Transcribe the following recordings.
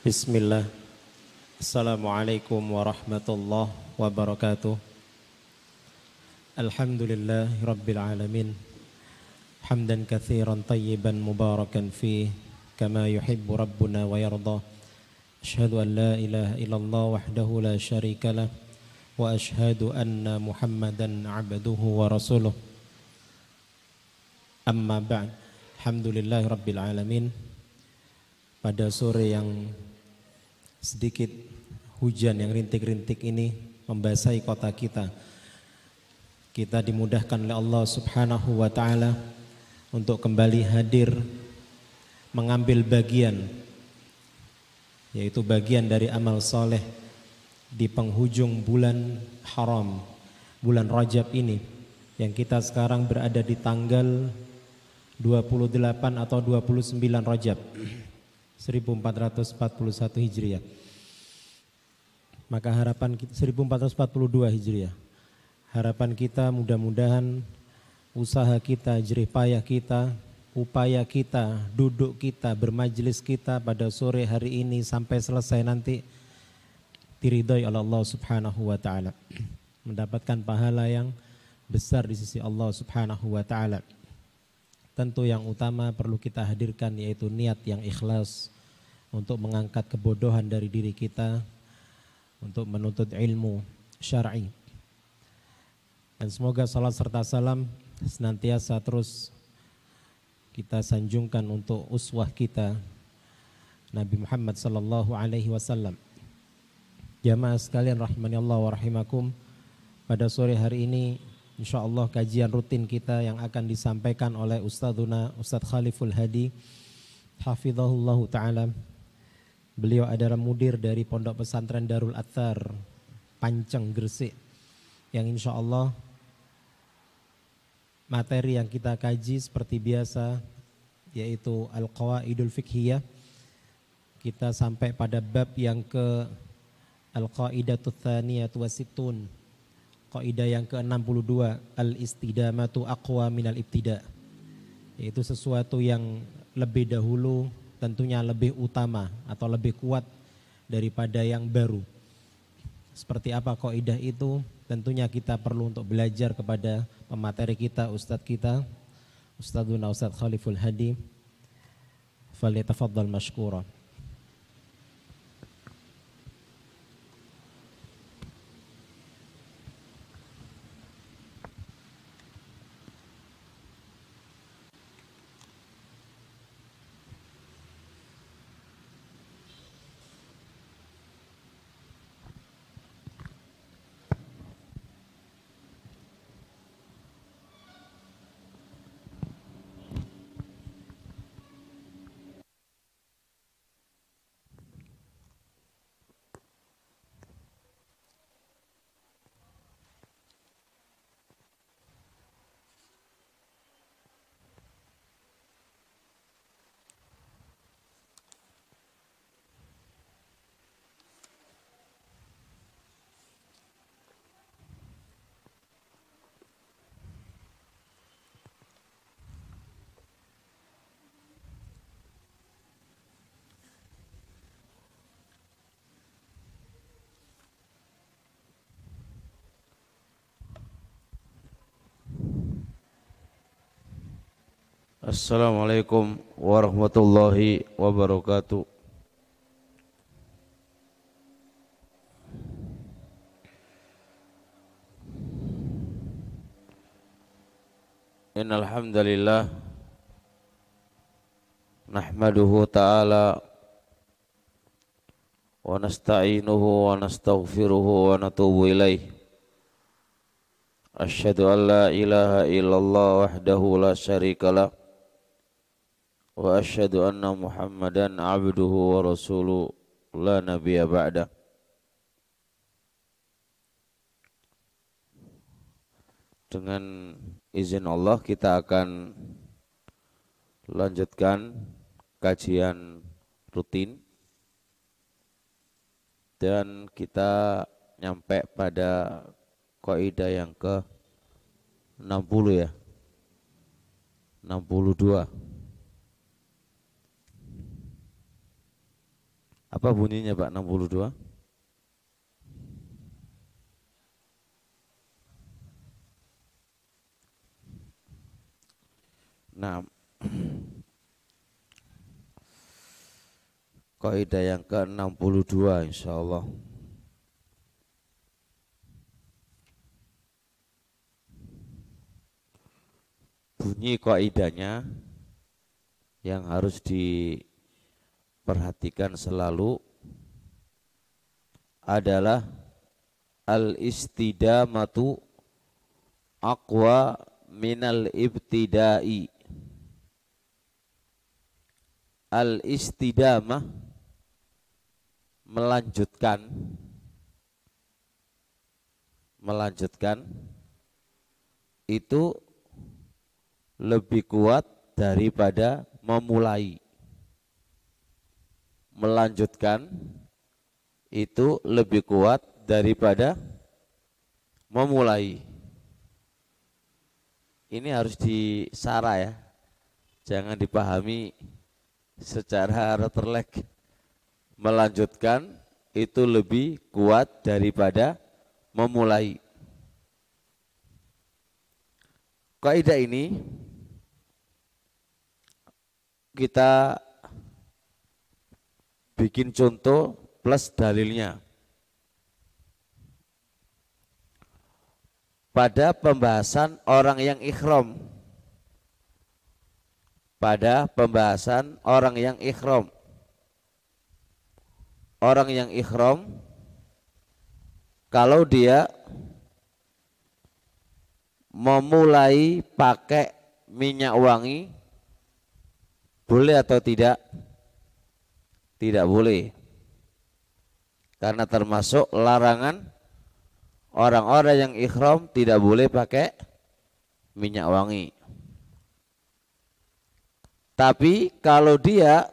Bismillah. Assalamualaikum warahmatullahi wabarakatuh. Alhamdulillah Rabbil Alamin. Hamdan kathiran tayyiban mubarakan fi Kama yuhibbu Rabbuna wa yarda. Ashhadu an la ilaha illallah wahdahu la sharika lah Wa ashhadu anna muhammadan abduhu wa rasuluh. Amma ba'd. Alhamdulillah Rabbil Alamin. Pada sore yang sedikit hujan yang rintik-rintik ini membasahi kota kita. Kita dimudahkan oleh Allah Subhanahu wa taala untuk kembali hadir mengambil bagian yaitu bagian dari amal soleh di penghujung bulan haram bulan Rajab ini yang kita sekarang berada di tanggal 28 atau 29 Rajab 1441 Hijriah. Maka harapan kita 1442 Hijriah. Harapan kita mudah-mudahan usaha kita, jerih payah kita, upaya kita, duduk kita, bermajlis kita pada sore hari ini sampai selesai nanti diridhai oleh Allah Subhanahu wa taala. Mendapatkan pahala yang besar di sisi Allah Subhanahu wa taala. Tentu yang utama perlu kita hadirkan yaitu niat yang ikhlas untuk mengangkat kebodohan dari diri kita untuk menuntut ilmu syar'i. Dan semoga salat serta salam senantiasa terus kita sanjungkan untuk uswah kita Nabi Muhammad sallallahu alaihi wasallam. Jamaah sekalian rahimani Allah wa rahimakum. Pada sore hari ini Insya Allah kajian rutin kita yang akan disampaikan oleh Ustadzuna Ustadz Khaliful Hadi Hafizahullah Ta'ala. Beliau adalah mudir dari Pondok Pesantren Darul Athar Panceng Gresik Yang insya Allah materi yang kita kaji seperti biasa Yaitu Al-Qawaidul Fiqhiyah. Kita sampai pada bab yang ke Al-Qaidatul Thaniyatu Wasitun Kaidah yang ke-62 al-istidamatu aqwa minal ibtida. Yaitu sesuatu yang lebih dahulu tentunya lebih utama atau lebih kuat daripada yang baru. Seperti apa kaidah itu? Tentunya kita perlu untuk belajar kepada pemateri kita, ustadz kita, Ustadzuna Ustadz Khaliful Hadi. Falyatafaddal mashkura. Assalamualaikum warahmatullahi wabarakatuh. Innal hamdalillah nahmaduhu ta'ala wa nasta'inuhu wa nastaghfiruhu wa natubu ilaih. Asyhadu an la ilaha illallah wahdahu la syarika lah واشهد ان محمدا عبده ورسوله لا نبي بعده dengan izin Allah kita akan lanjutkan kajian rutin dan kita nyampe pada kaidah yang ke 60 ya 62 Apa bunyinya Pak 62? Nah, kaidah yang ke-62 insya Allah. Bunyi kaidahnya yang harus diperhatikan selalu adalah al-istidamatu aqwa minal ibtidai. Al-istidamah melanjutkan melanjutkan itu lebih kuat daripada memulai melanjutkan itu lebih kuat daripada memulai. Ini harus disara ya. Jangan dipahami secara terlek melanjutkan itu lebih kuat daripada memulai. Kaidah ini kita bikin contoh plus dalilnya. Pada pembahasan orang yang ikhram pada pembahasan orang yang ikhram. Orang yang ikhram kalau dia memulai pakai minyak wangi boleh atau tidak? Tidak boleh. Karena termasuk larangan orang-orang yang ikhram tidak boleh pakai minyak wangi. Tapi kalau dia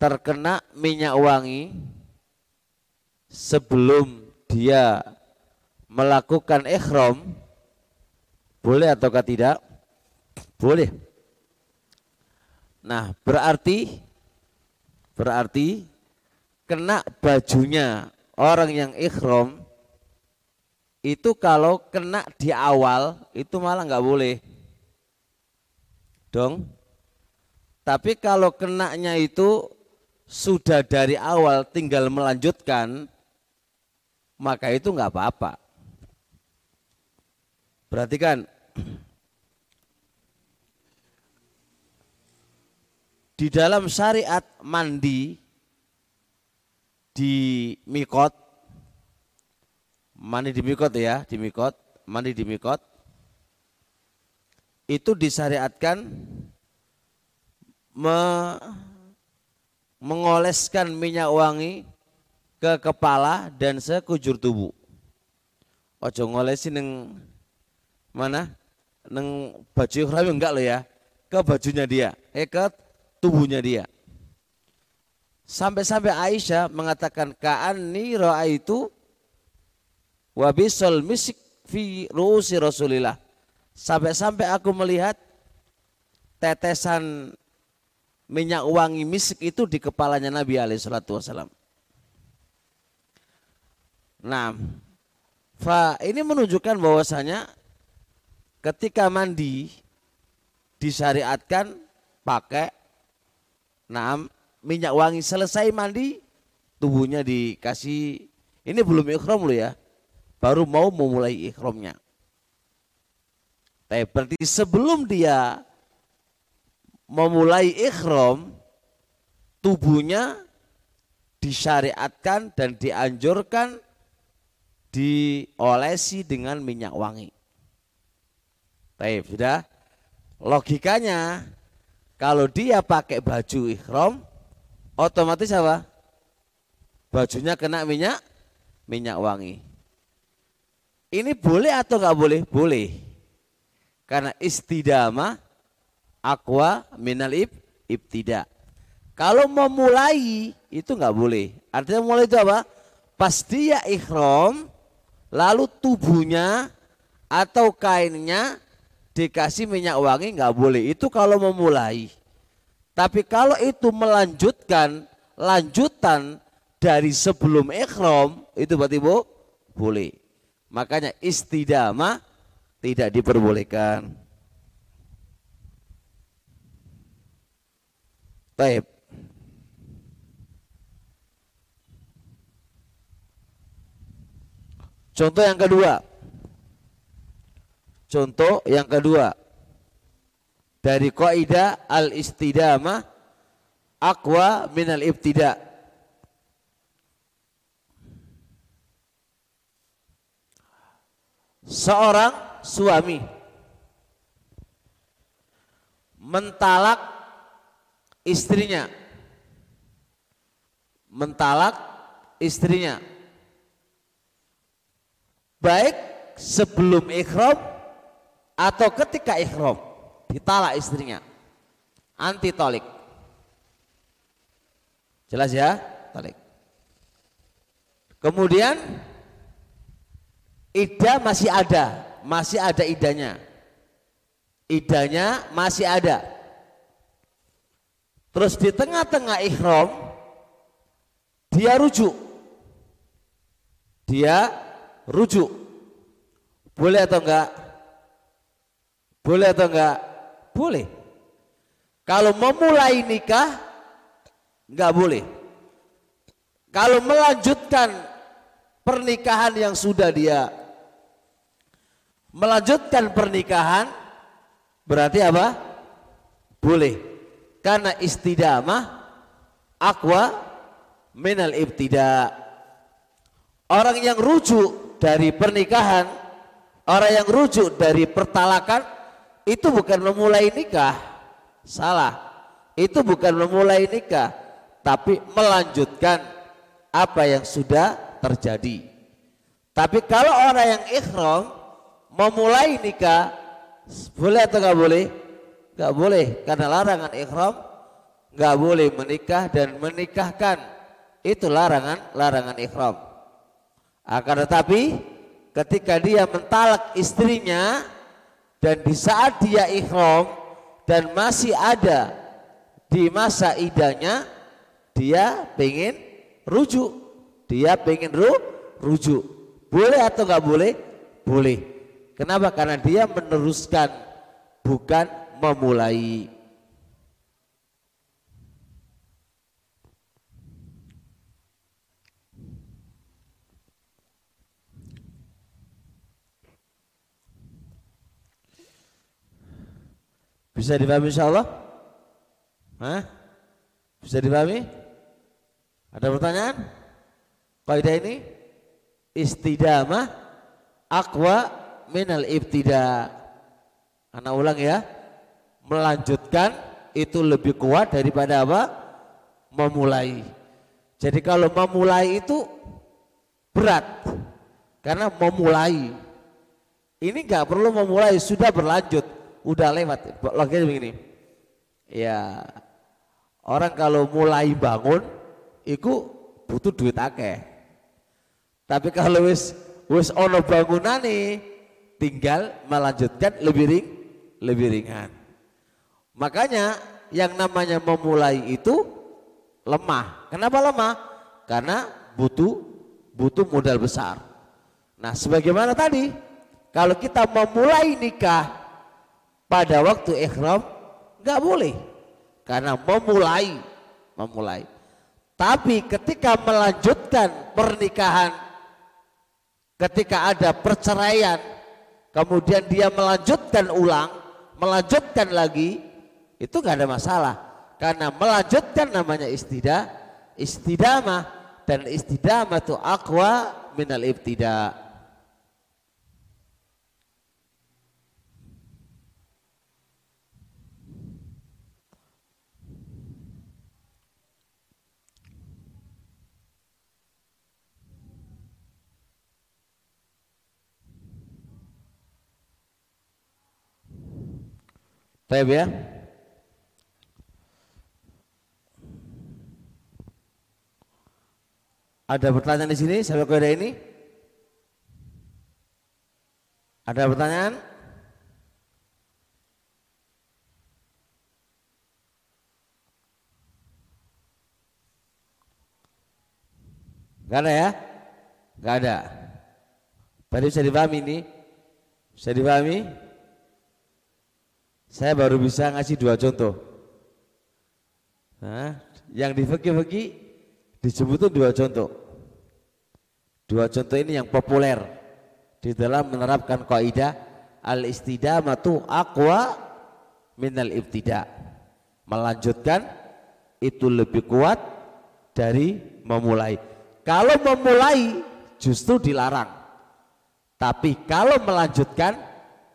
terkena minyak wangi sebelum dia melakukan ikhram boleh ataukah tidak? Boleh. Nah, berarti berarti kena bajunya orang yang ikhram itu kalau kena di awal itu malah nggak boleh dong. Tapi kalau kenanya itu sudah dari awal tinggal melanjutkan, maka itu nggak apa-apa. Perhatikan, di dalam syariat mandi di mikot, mandi di mikot ya, di mikot, mandi di mikot, itu disyariatkan me, mengoleskan minyak wangi ke kepala dan sekujur tubuh. Ojo ngolesin neng mana? Neng baju ihram enggak lo ya. Ke bajunya dia, eh ke tubuhnya dia. Sampai-sampai Aisyah mengatakan ka'anni ra'aitu wabisol misik fi ru'usi Rasulillah Sampai-sampai aku melihat tetesan minyak wangi misik itu di kepalanya Nabi Alaihissalam. Nah, fa ini menunjukkan bahwasanya ketika mandi disyariatkan pakai nah minyak wangi selesai mandi tubuhnya dikasih ini belum ikhram lo ya baru mau memulai ikhramnya tapi berarti sebelum dia memulai ikhram, tubuhnya disyariatkan dan dianjurkan diolesi dengan minyak wangi. Baik, sudah. Logikanya kalau dia pakai baju ikhram, otomatis apa? Bajunya kena minyak minyak wangi. Ini boleh atau nggak boleh? Boleh. Karena istidama akwa minal ib, ibtida. Kalau memulai itu nggak boleh. Artinya mulai itu apa? Pas dia ikhram, lalu tubuhnya atau kainnya dikasih minyak wangi nggak boleh. Itu kalau memulai. Tapi kalau itu melanjutkan lanjutan dari sebelum ikhram itu berarti bu boleh. Makanya istidamah tidak diperbolehkan. Baik. Contoh yang kedua. Contoh yang kedua. Dari kaidah al-istidamah aqwa minal ibtida. Seorang suami mentalak istrinya mentalak istrinya baik sebelum ikhram atau ketika ikhram ditalak istrinya. Anti tolik jelas ya? Tolik. Kemudian ida masih ada. Masih ada idanya. Idanya masih ada. Terus di tengah-tengah ikhram dia rujuk. Dia rujuk. Boleh atau enggak boleh atau enggak boleh kalau memulai nikah enggak boleh kalau melanjutkan pernikahan yang sudah dia melanjutkan pernikahan berarti apa? Boleh. Karena istidamah akwa minal ibtida. Orang yang rujuk dari pernikahan, orang yang rujuk dari pertalakan itu bukan memulai nikah. Salah. Itu bukan memulai nikah, tapi melanjutkan apa yang sudah terjadi. Tapi kalau orang yang ikhram memulai nikah boleh atau nggak boleh? Nggak boleh karena larangan ikhram nggak boleh menikah dan menikahkan itu larangan larangan ikhram. Akan tetapi ketika dia mentalak istrinya dan di saat dia ikhram dan masih ada di masa idahnya dia pengen rujuk dia pengen ru, rujuk boleh atau nggak boleh boleh Kenapa? Karena dia meneruskan bukan memulai. Bisa dipahami insya Allah? Hah? Bisa dipahami? Ada pertanyaan? Kaidah ini istidamah akwa minal ibtida. Anak ulang ya. Melanjutkan itu lebih kuat daripada apa? Memulai. Jadi kalau memulai itu berat. Karena memulai. Ini nggak perlu memulai, sudah berlanjut, udah lewat. Logikanya begini. Ya, orang kalau mulai bangun, itu butuh duit akeh. Tapi kalau wis wis ono bangunan nih, tinggal melanjutkan lebih ring, lebih ringan. Makanya yang namanya memulai itu lemah. Kenapa lemah? Karena butuh butuh modal besar. Nah, sebagaimana tadi, kalau kita memulai nikah pada waktu ikhram nggak boleh karena memulai memulai. Tapi ketika melanjutkan pernikahan ketika ada perceraian kemudian dia melanjutkan ulang, melanjutkan lagi, itu nggak ada masalah. Karena melanjutkan namanya istidah, istidamah dan istidamah itu akwa minal ibtida. Baik ya. Ada pertanyaan di sini sampai kode ini? Ada pertanyaan? Gak ada ya? Gak ada. Berarti bisa dipahami ini? Bisa dipahami? Saya baru bisa ngasih dua contoh. Nah, yang di fikih-fikih disebut dua contoh. Dua contoh ini yang populer di dalam menerapkan kaidah al-istidamatu aqwa minal ibtida. Melanjutkan itu lebih kuat dari memulai. Kalau memulai justru dilarang. Tapi kalau melanjutkan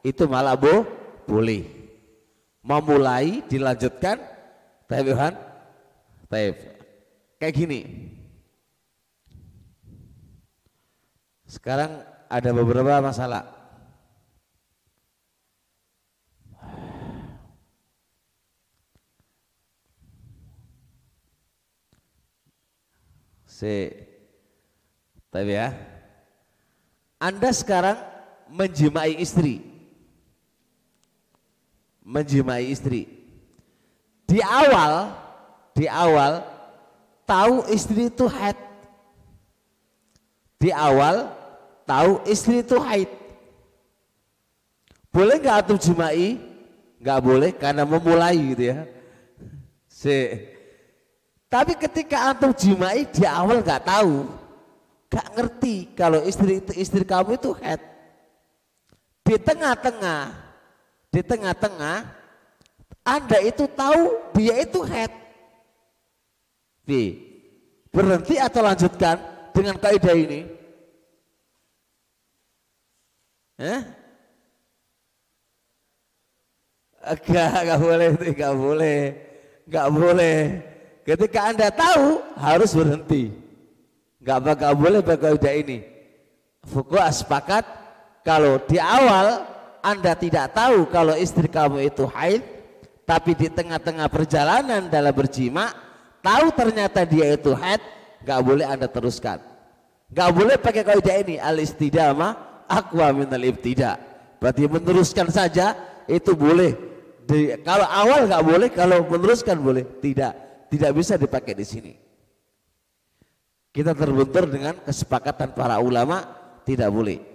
itu malah bu, boleh. Memulai dilanjutkan, Taifan, Taif. Kayak gini. Sekarang ada beberapa masalah. Si tapi ya. Anda sekarang menjimai istri. Menjimai istri. Di awal, di awal tahu istri itu haid. Di awal tahu istri itu haid. Boleh nggak antum jimai? Nggak boleh karena memulai gitu ya. Si. Tapi ketika antum jimai di awal nggak tahu, gak ngerti kalau istri istri kamu itu head. Di tengah-tengah, di tengah-tengah, Anda itu tahu dia itu head. B. Berhenti atau lanjutkan dengan kaidah ini? Eh? Enggak, enggak boleh, enggak boleh. Enggak boleh. Ketika Anda tahu harus berhenti. Enggak bakal boleh berkaidah ini. Fukuh sepakat kalau di awal Anda tidak tahu kalau istri kamu itu haid, tapi di tengah-tengah perjalanan dalam berjima tahu ternyata dia itu haid, enggak boleh Anda teruskan. Enggak boleh pakai kaidah ini al istidama aqwa minal ibtida. Berarti meneruskan saja itu boleh. Di, kalau awal nggak boleh, kalau meneruskan boleh. Tidak, tidak bisa dipakai di sini. Kita terbentur dengan kesepakatan para ulama tidak boleh.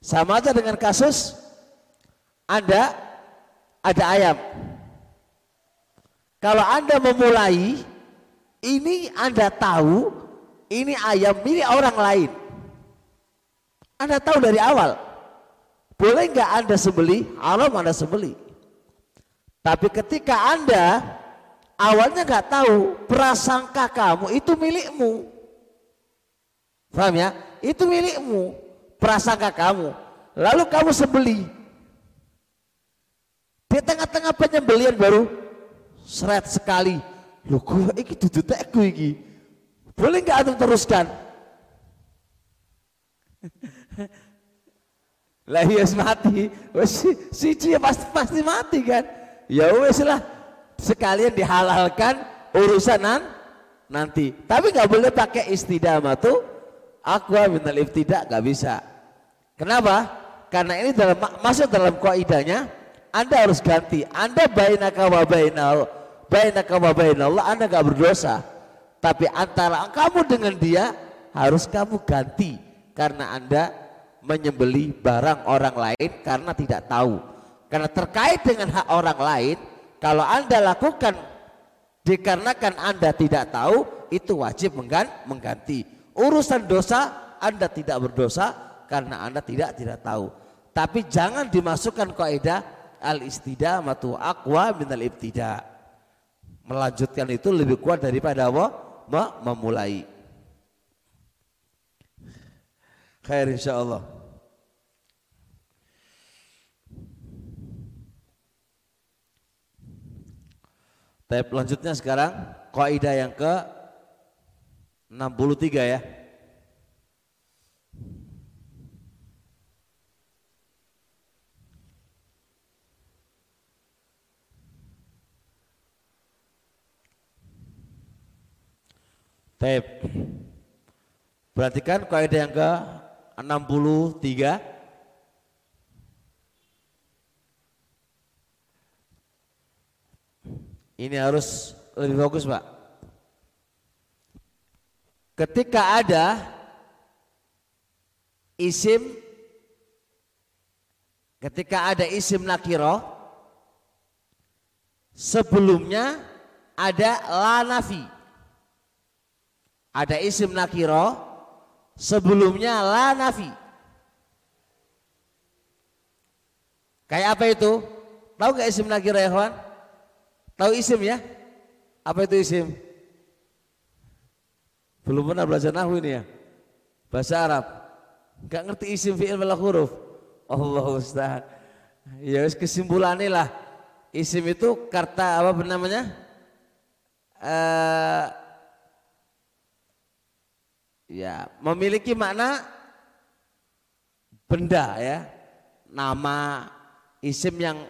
Sama aja dengan kasus Anda ada ayam. Kalau Anda memulai ini Anda tahu ini ayam ini orang lain. Anda tahu dari awal. Boleh nggak Anda sembeli? Haram Anda sembeli. Tapi ketika Anda awalnya nggak tahu prasangka kamu itu milikmu. Paham ya? Itu milikmu, prasangka kamu. Lalu kamu sebeli. Di tengah-tengah penyembelian baru seret sekali. Loh gue iki duduk teku iki. Boleh nggak antum teruskan? lah iya mati. Wes siji pasti pasti mati kan. Ya wes lah sekalian dihalalkan urusan nanti. Tapi nggak boleh pakai istidamah tuh. Aku minal tidak nggak bisa. Kenapa? Karena ini dalam masuk dalam kaidahnya Anda harus ganti. Anda bainaka wa bainal bainaka wa bainallah Anda nggak berdosa. Tapi antara kamu dengan dia harus kamu ganti karena Anda menyembeli barang orang lain karena tidak tahu. Karena terkait dengan hak orang lain, kalau Anda lakukan dikarenakan Anda tidak tahu, itu wajib mengganti. Urusan dosa Anda tidak berdosa karena Anda tidak tidak tahu. Tapi jangan dimasukkan kaidah al istidamatu aqwa minal ibtida. Melanjutkan itu lebih kuat daripada apa? Memulai. Khair insyaallah. Tapi selanjutnya sekarang kaidah yang ke 63 ya. Tape. Perhatikan kaidah yang ke 63 Ini harus lebih bagus, Pak. Ketika ada isim ketika ada isim nakiro sebelumnya ada la nafi ada isim nakiro sebelumnya la nafi kayak apa itu? Tahu gak isim nakiro ya kawan tahu isim ya? Apa itu isim belum pernah belajar nahu ini ya bahasa Arab Gak ngerti isim fi'il wala huruf. Allah Ustaz. Ya wis kesimpulannya lah. Isim itu kata apa namanya? Uh, ya memiliki makna benda ya nama isim yang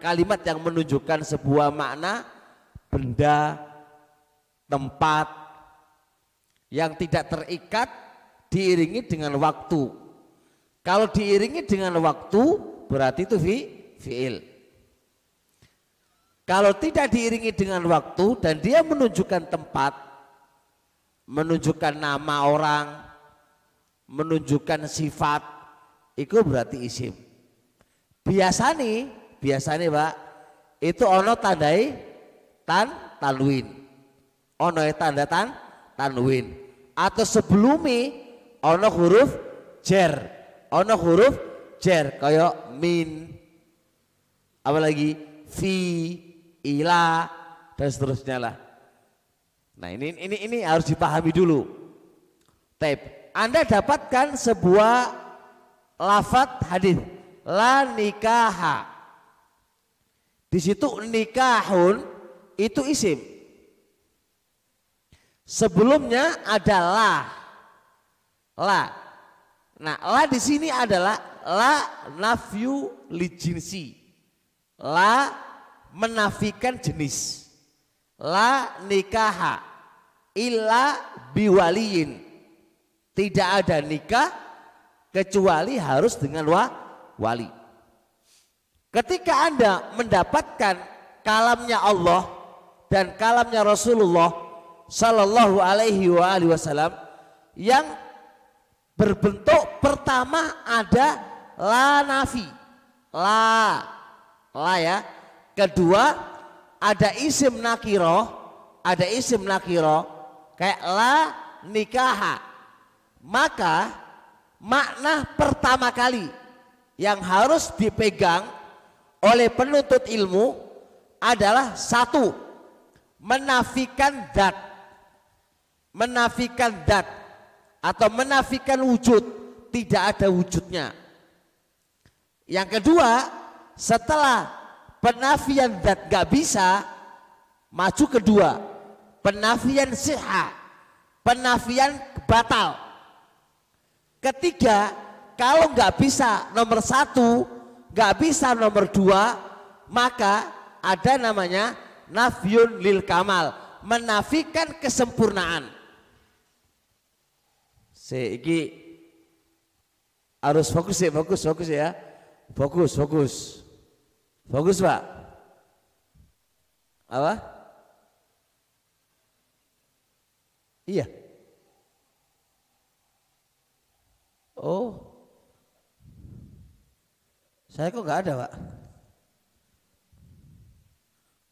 kalimat yang menunjukkan sebuah makna benda tempat yang tidak terikat diiringi dengan waktu. Kalau diiringi dengan waktu berarti itu fi, fi'il. Kalau tidak diiringi dengan waktu dan dia menunjukkan tempat, menunjukkan nama orang, menunjukkan sifat, itu berarti isim. Biasa nih, biasa nih pak, itu ono tandai tan tanwin, ono tanda tan tanwin, atau sebelumnya ono huruf jer. Ono huruf jer kaya min. Apalagi fi ila dan seterusnya lah. Nah ini ini ini harus dipahami dulu. Tape anda dapatkan sebuah lafat hadis. La nikaha. Di situ nikahun itu isim sebelumnya adalah La. Nah, la di sini adalah la nafyu lijinsi. La menafikan jenis. La nikaha illa biwaliin. Tidak ada nikah kecuali harus dengan wa, wali. Ketika Anda mendapatkan kalamnya Allah dan kalamnya Rasulullah Sallallahu alaihi wasallam yang berbentuk pertama ada la nafi. La. La ya. Kedua ada isim nakiro. Ada isim nakiro. Kayak la nikaha. Maka makna pertama kali yang harus dipegang oleh penuntut ilmu adalah satu menafikan dat menafikan dat atau menafikan wujud tidak ada wujudnya. Yang kedua, setelah penafian dat gak bisa, maju kedua, penafian siha, penafian batal. Ketiga, kalau nggak bisa nomor satu, nggak bisa nomor dua, maka ada namanya nafyun lil kamal, menafikan kesempurnaan. Seiki harus fokus ya, fokus, fokus ya. Fokus, fokus. Fokus, Pak. Apa? Iya. Oh. Saya kok nggak ada, Pak.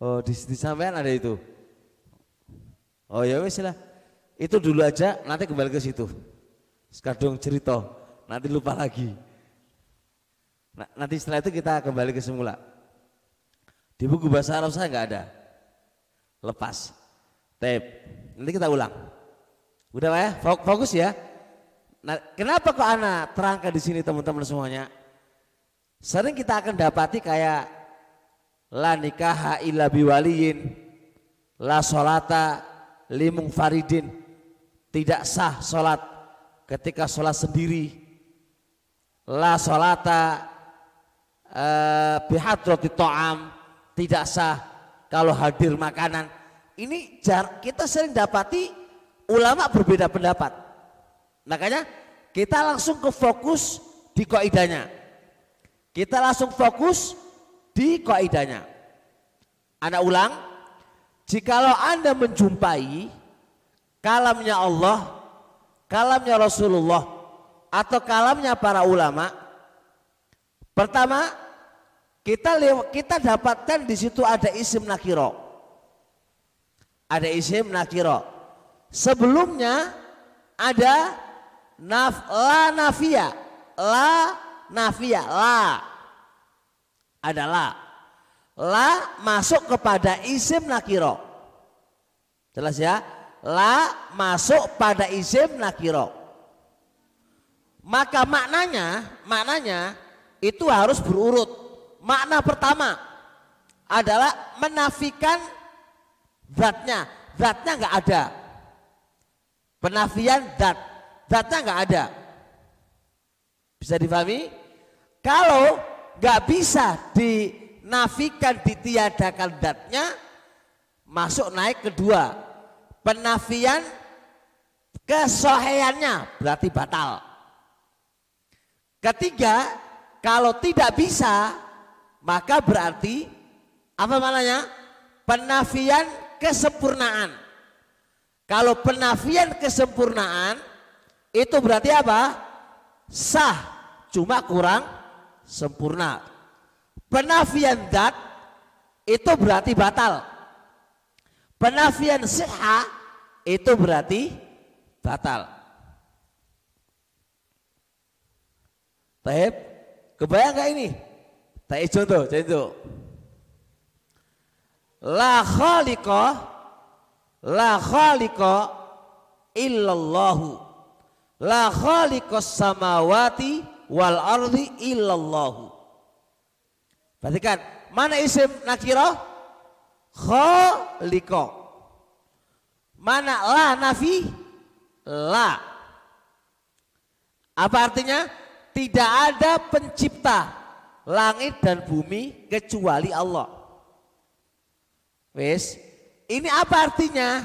Oh, di, di sampean ada itu. Oh ya wes lah. Itu dulu aja, nanti kembali ke situ. Sekadung cerita, nanti lupa lagi. Nah, nanti setelah itu kita kembali ke semula. Di buku bahasa Arab saya nggak ada. Lepas. Tape. Nanti kita ulang. Udah Pak ya? Fokus ya. Nah, kenapa kok anak terangkan di sini teman-teman semuanya? Sering kita akan dapati kayak la nikaha illa biwaliyin, la solata limung faridin, tidak sah solat ketika sholat sendiri la sholata uh, bihadrati to'am tidak sah kalau hadir makanan. Ini jar, kita sering dapati ulama berbeda pendapat. Makanya kita langsung ke fokus di koidanya kita langsung fokus di koidanya anak ulang jikalau anda menjumpai kalamnya Allah, kalamnya Rasulullah, atau kalamnya para ulama, pertama kita kita dapatkan di situ ada isim nakiro. Ada isim nakiro. Sebelumnya ada naf la nafia, la nafia, la ada la. La masuk kepada isim nakiro. Jelas ya? La masuk pada isim nakiro. Maka maknanya, maknanya itu harus berurut. Makna pertama adalah menafikan zatnya. Zatnya nggak ada. Penafian zat. Zatnya nggak ada. Bisa difahami? Kalau nggak bisa dinafikan, ditiadakan zatnya, masuk naik kedua. Penafian kesoheannya berarti batal. Ketiga, kalau tidak bisa, maka berarti apa maknanya? Penafian kesempurnaan. Kalau penafian kesempurnaan itu berarti apa? Sah, cuma kurang sempurna. Penafian dat itu berarti batal. Penafian siha itu berarti batal. Taib, kebayang gak ini? Taib contoh, contoh. La khaliqa la khaliqa illallahu. La khaliqa samawati wal ardi illallahu. Perhatikan, mana isim nakirah? Khaliqa. Mana la nafi? La. Apa artinya? Tidak ada pencipta langit dan bumi kecuali Allah. Wes, ini apa artinya?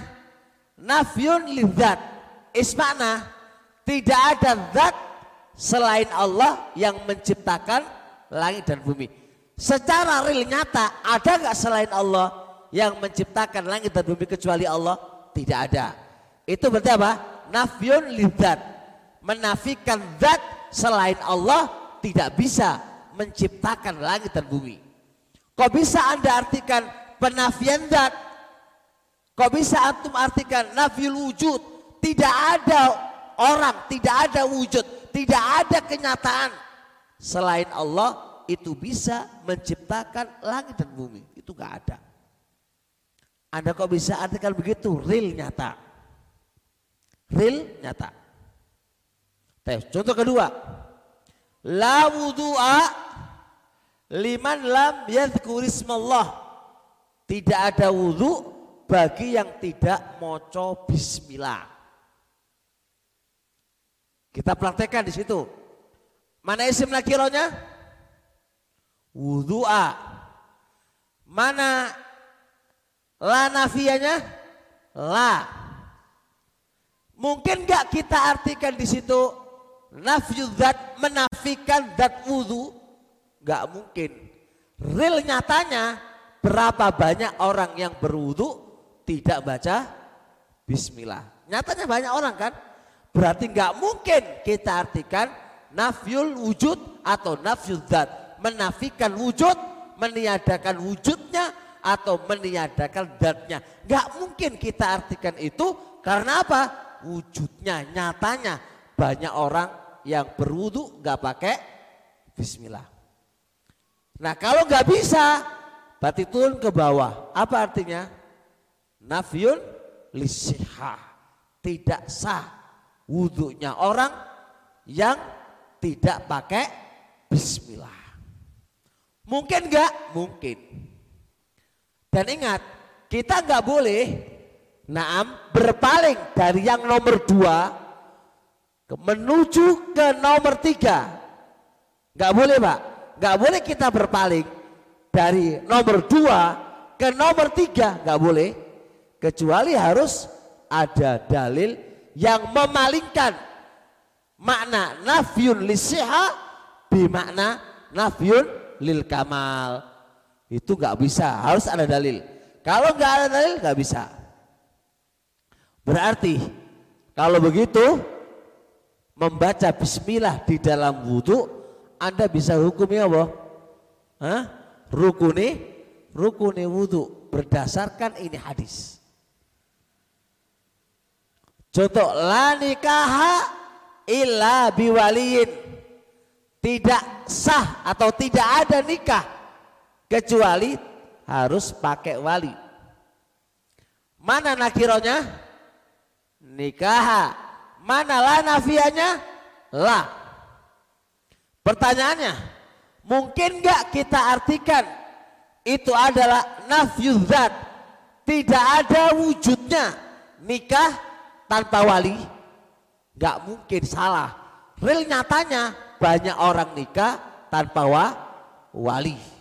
Nafyun lidzat. Ismana tidak ada zat selain Allah yang menciptakan langit dan bumi. Secara real nyata ada nggak selain Allah yang menciptakan langit dan bumi kecuali Allah? Tidak ada. Itu berarti apa? Nafyun lidzat. Menafikan zat selain Allah tidak bisa menciptakan langit dan bumi. Kok bisa Anda artikan penafian zat? Kok bisa antum artikan nafil wujud? Tidak ada orang, tidak ada wujud, tidak ada kenyataan selain Allah itu bisa menciptakan langit dan bumi. Itu gak ada. Anda kok bisa artikan begitu? Real nyata. Real nyata. Contoh kedua, la wudu'a liman lam yadhkurismallah. Tidak ada wudhu bagi yang tidak moco bismillah. Kita praktekkan di situ. Mana isim nakironya? Wudu'a. Mana la nafiyanya? La. Mungkin gak kita artikan di situ nafyu zat menafikan zat wudhu nggak mungkin. Real nyatanya berapa banyak orang yang berwudhu tidak baca bismillah. Nyatanya banyak orang kan? Berarti nggak mungkin kita artikan nafyul wujud atau nafyul zat. Menafikan wujud meniadakan wujudnya atau meniadakan zatnya nggak mungkin kita artikan itu karena apa wujudnya nyatanya banyak orang yang berwudu nggak pakai Bismillah. Nah kalau nggak bisa, berarti turun ke bawah. Apa artinya? Nafyun lisihah. Tidak sah wudhunya orang yang tidak pakai Bismillah. Mungkin nggak? Mungkin. Dan ingat, kita nggak boleh naam berpaling dari yang nomor dua menuju ke nomor tiga. Gak boleh pak, gak boleh kita berpaling dari nomor dua ke nomor tiga, gak boleh. Kecuali harus ada dalil yang memalingkan makna nafyun lisiha bimakna nafyun lil kamal. Itu gak bisa, harus ada dalil. Kalau gak ada dalil gak bisa. Berarti kalau begitu membaca bismillah di dalam wudhu Anda bisa hukumnya apa? Hah? Rukuni rukuni wudhu berdasarkan ini hadis. Contoh la nikaha illa biwaliyin. Tidak sah atau tidak ada nikah kecuali harus pakai wali. Mana nakironya? Nikah. Mana lah nafianya? La. Pertanyaannya, mungkin nggak kita artikan itu adalah nafyudzat. Tidak ada wujudnya nikah tanpa wali. Nggak mungkin salah. Real nyatanya banyak orang nikah tanpa wa, wali.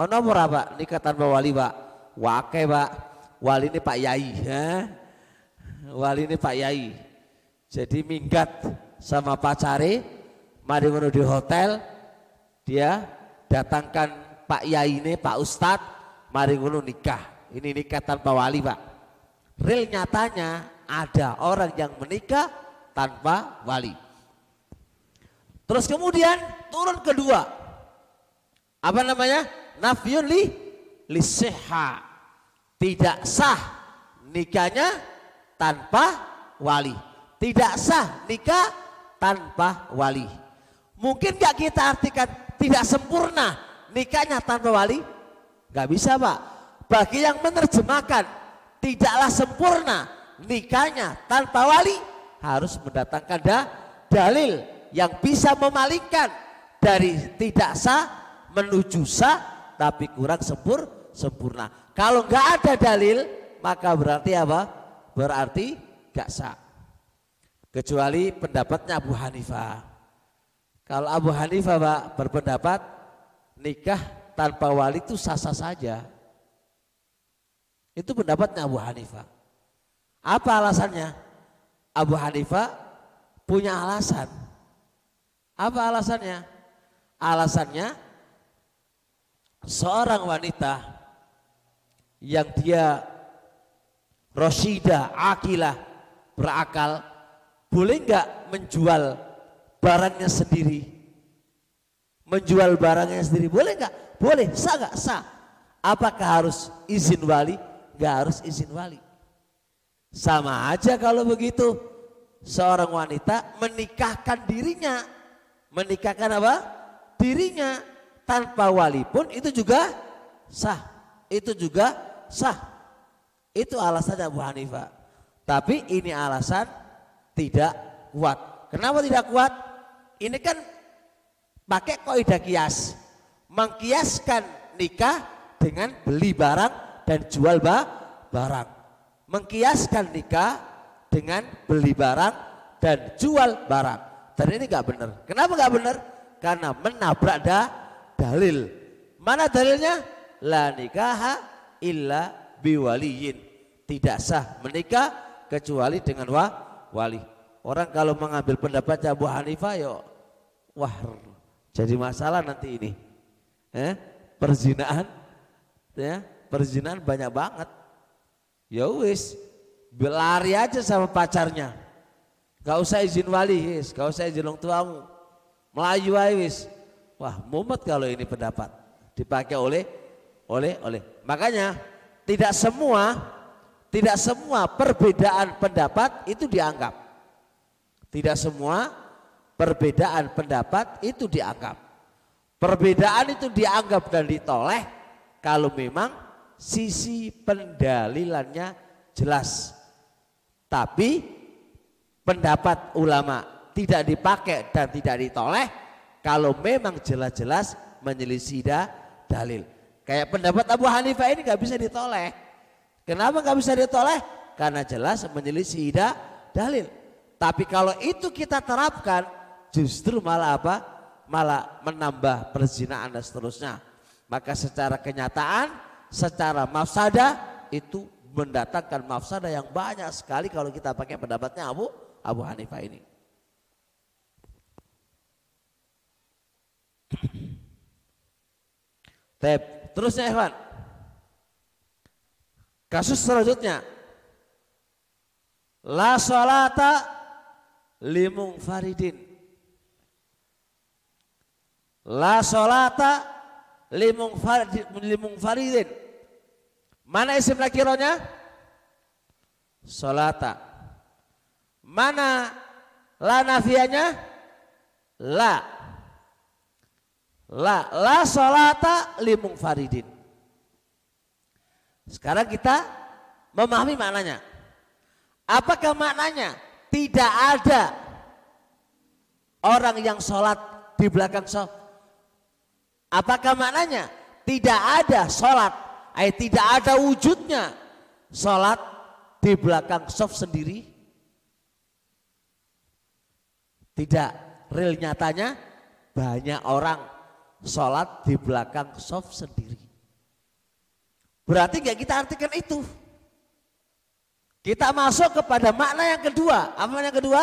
Oh nomor apa? Nikah tanpa wali pak? Wake pak. Wali ini Pak Yai. Ya. Wali ini Pak Yai. Jadi minggat sama pacare. Mari di hotel. Dia datangkan Pak Yai ini Pak Ustadz. Mari ngono nikah. Ini nikah tanpa wali pak. Real nyatanya ada orang yang menikah tanpa wali. Terus kemudian turun kedua. Apa namanya? Nafyun li liseha tidak sah nikahnya tanpa wali. Tidak sah nikah tanpa wali. Mungkin gak kita artikan tidak sempurna nikahnya tanpa wali? Gak bisa pak. Bagi yang menerjemahkan tidaklah sempurna nikahnya tanpa wali harus mendatangkan da, dalil yang bisa memalingkan dari tidak sah menuju sah tapi kurang sempur sempurna. Kalau nggak ada dalil maka berarti apa? Berarti gak sah. Kecuali pendapatnya Abu Hanifah. Kalau Abu Hanifah Pak berpendapat nikah tanpa wali itu sah-sah saja. Itu pendapatnya Abu Hanifah. Apa alasannya? Abu Hanifah punya alasan. Apa alasannya? Alasannya seorang wanita yang dia Rosida, akilah, berakal, boleh nggak menjual barangnya sendiri? Menjual barangnya sendiri, boleh nggak? Boleh, sah nggak? Sah. Apakah harus izin wali? Nggak harus izin wali. Sama aja kalau begitu, seorang wanita menikahkan dirinya. Menikahkan apa? Dirinya tanpa wali pun itu juga sah. Itu juga sah. Itu alasan Abu Hanifah. Tapi ini alasan tidak kuat. Kenapa tidak kuat? Ini kan pakai kaidah kias. Mengkiaskan nikah dengan beli barang dan jual barang. Mengkiaskan nikah dengan beli barang dan jual barang. Dan ini nggak benar. Kenapa nggak benar? Karena menabrak dah dalil. Mana dalilnya? La nikaha illa biwaliyin. Tidak sah menikah kecuali dengan wa, wali. Orang kalau mengambil pendapat Abu Hanifah yo wah jadi masalah nanti ini. Eh, perzinaan ya, perzinaan banyak banget. Ya wis, berlari aja sama pacarnya. Gak usah izin wali, wis, gak usah izin orang tuamu. Melayu aja wis. Wah, mumet kalau ini pendapat dipakai oleh oleh oleh. Makanya tidak semua tidak semua perbedaan pendapat itu dianggap. Tidak semua perbedaan pendapat itu dianggap. Perbedaan itu dianggap dan ditoleh kalau memang sisi pendalilannya jelas. Tapi pendapat ulama tidak dipakai dan tidak ditoleh kalau memang jelas-jelas menyelisih dalil. Kayak pendapat Abu Hanifah ini nggak bisa ditoleh. Kenapa nggak bisa ditoleh? Karena jelas menyelisih dalil. Tapi kalau itu kita terapkan justru malah apa? Malah menambah perzinaan dan seterusnya. Maka secara kenyataan, secara mafsada itu mendatangkan mafsada yang banyak sekali kalau kita pakai pendapatnya Abu Abu Hanifah ini. Tep. Terusnya Evan. Kasus selanjutnya. La salata limung faridin. La salata limung faridin. Limung faridin. Mana isim nakironya? Salata. Mana la nafianya? La. La. La salata limung faridin. Sekarang kita memahami maknanya. Apakah maknanya? Tidak ada orang yang sholat di belakang sholat. Apakah maknanya? Tidak ada sholat. Eh, tidak ada wujudnya sholat di belakang soft sendiri. Tidak. Real nyatanya banyak orang sholat di belakang soft sendiri. Berarti nggak kita artikan itu. Kita masuk kepada makna yang kedua. Apa yang kedua?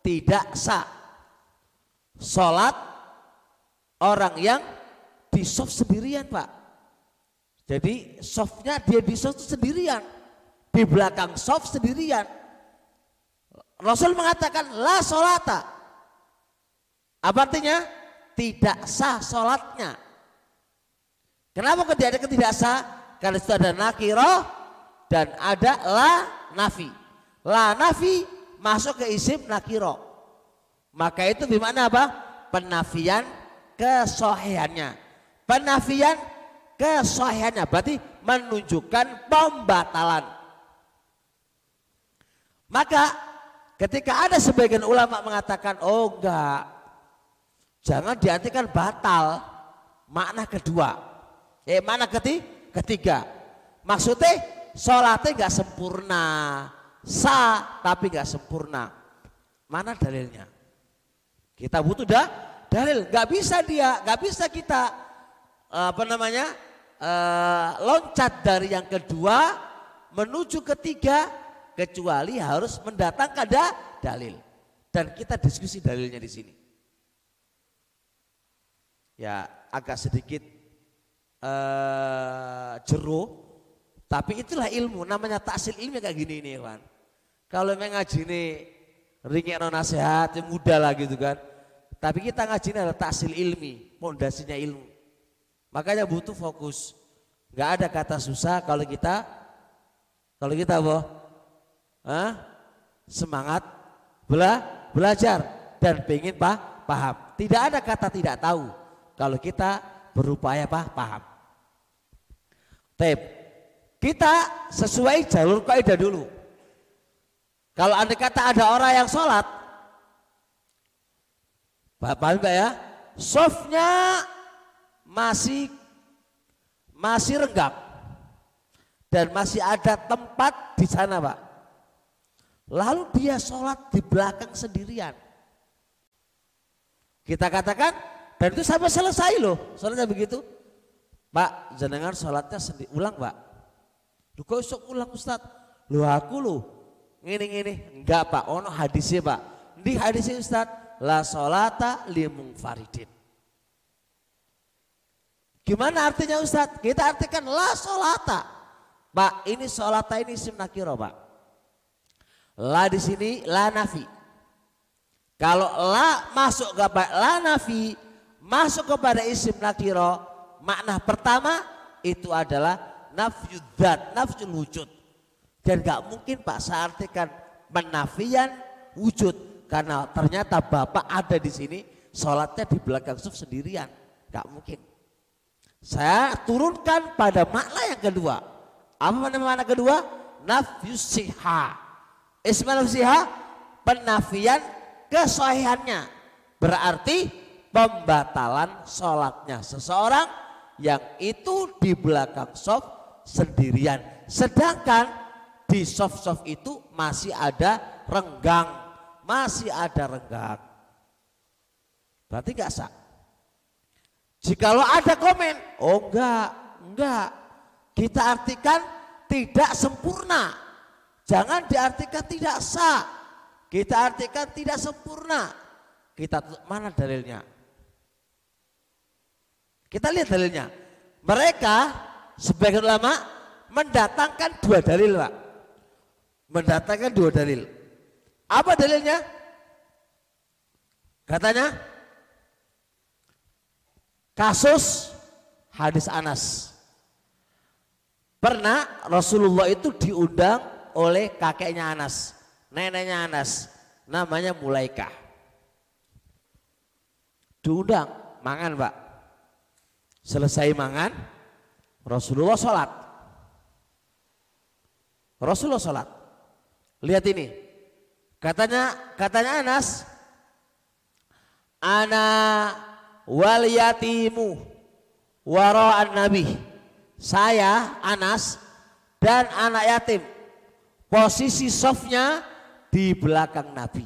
Tidak sah. Sholat orang yang di soft sendirian Pak. Jadi softnya dia di soft sendirian. Di belakang soft sendirian. Rasul mengatakan la sholata. Apa artinya? Tidak sah sholatnya. Kenapa tidak sah? Karena itu ada nakiroh dan ada la nafi. La nafi masuk ke isim nakiro. Maka itu gimana apa? Penafian kesohiannya. Penafian kesohiannya berarti menunjukkan pembatalan. Maka ketika ada sebagian ulama mengatakan oh enggak jangan diartikan batal makna kedua. Eh mana ketiga? Ketiga. Maksudnya sholatnya nggak sempurna, sah tapi nggak sempurna. Mana dalilnya? Kita butuh dah dalil. Nggak bisa dia, nggak bisa kita apa namanya uh, loncat dari yang kedua menuju ketiga kecuali harus mendatangkan dalil. Dan kita diskusi dalilnya di sini. Ya agak sedikit uh, jeruk tapi itulah ilmu, namanya taksil ilmu kayak gini nih kan. Kalau memang ngaji ini ringin nasihat, yang mudah lah gitu kan. Tapi kita ngaji ini adalah taksil ilmi, pondasinya ilmu. Makanya butuh fokus. Gak ada kata susah kalau kita kalau kita apa? Hah? Semangat bela, belajar dan pengen pa, paham. Tidak ada kata tidak tahu kalau kita berupaya pa, paham. Tep, kita sesuai jalur kaidah dulu. Kalau anda kata ada orang yang sholat, paham enggak ya? Softnya masih masih renggak dan masih ada tempat di sana pak. Lalu dia sholat di belakang sendirian. Kita katakan dan itu sampai selesai loh, sholatnya begitu. Pak, jenengan sholatnya sendiri ulang pak. Lu kok iso ulang Ustaz? Lu aku lu ngene ngene. Enggak Pak, ono hadisnya Pak. Di hadisnya Ustaz, la solata limung faridin. Gimana artinya Ustaz? Kita artikan la solata. Pak, ini solata ini isim nakiro Pak. La di sini la nafi. Kalau la masuk kepada la nafi, masuk kepada isim nakiro, makna pertama itu adalah nafyu dat, nafyu wujud. Dan gak mungkin Pak saya artikan penafian wujud karena ternyata Bapak ada di sini sholatnya di belakang suf sendirian. Gak mungkin. Saya turunkan pada makna yang kedua. Apa makna, makna kedua? Nafyu siha. Ismail siha penafian kesohihannya. Berarti pembatalan sholatnya seseorang yang itu di belakang soft sendirian. Sedangkan di soft-soft itu masih ada renggang, masih ada renggang. Berarti enggak sah. Jikalau ada komen, oh enggak, enggak. Kita artikan tidak sempurna. Jangan diartikan tidak sah. Kita artikan tidak sempurna. Kita mana dalilnya? Kita lihat dalilnya. Mereka sebagian ulama mendatangkan dua dalil Pak. mendatangkan dua dalil. Apa dalilnya? Katanya kasus hadis Anas. Pernah Rasulullah itu diundang oleh kakeknya Anas, neneknya Anas, namanya Mulaikah. Diundang, mangan pak. Selesai mangan, Rasulullah sholat. Rasulullah sholat. Lihat ini. Katanya katanya Anas, ana wal yatimu nabi. Saya Anas dan anak yatim. Posisi softnya di belakang Nabi.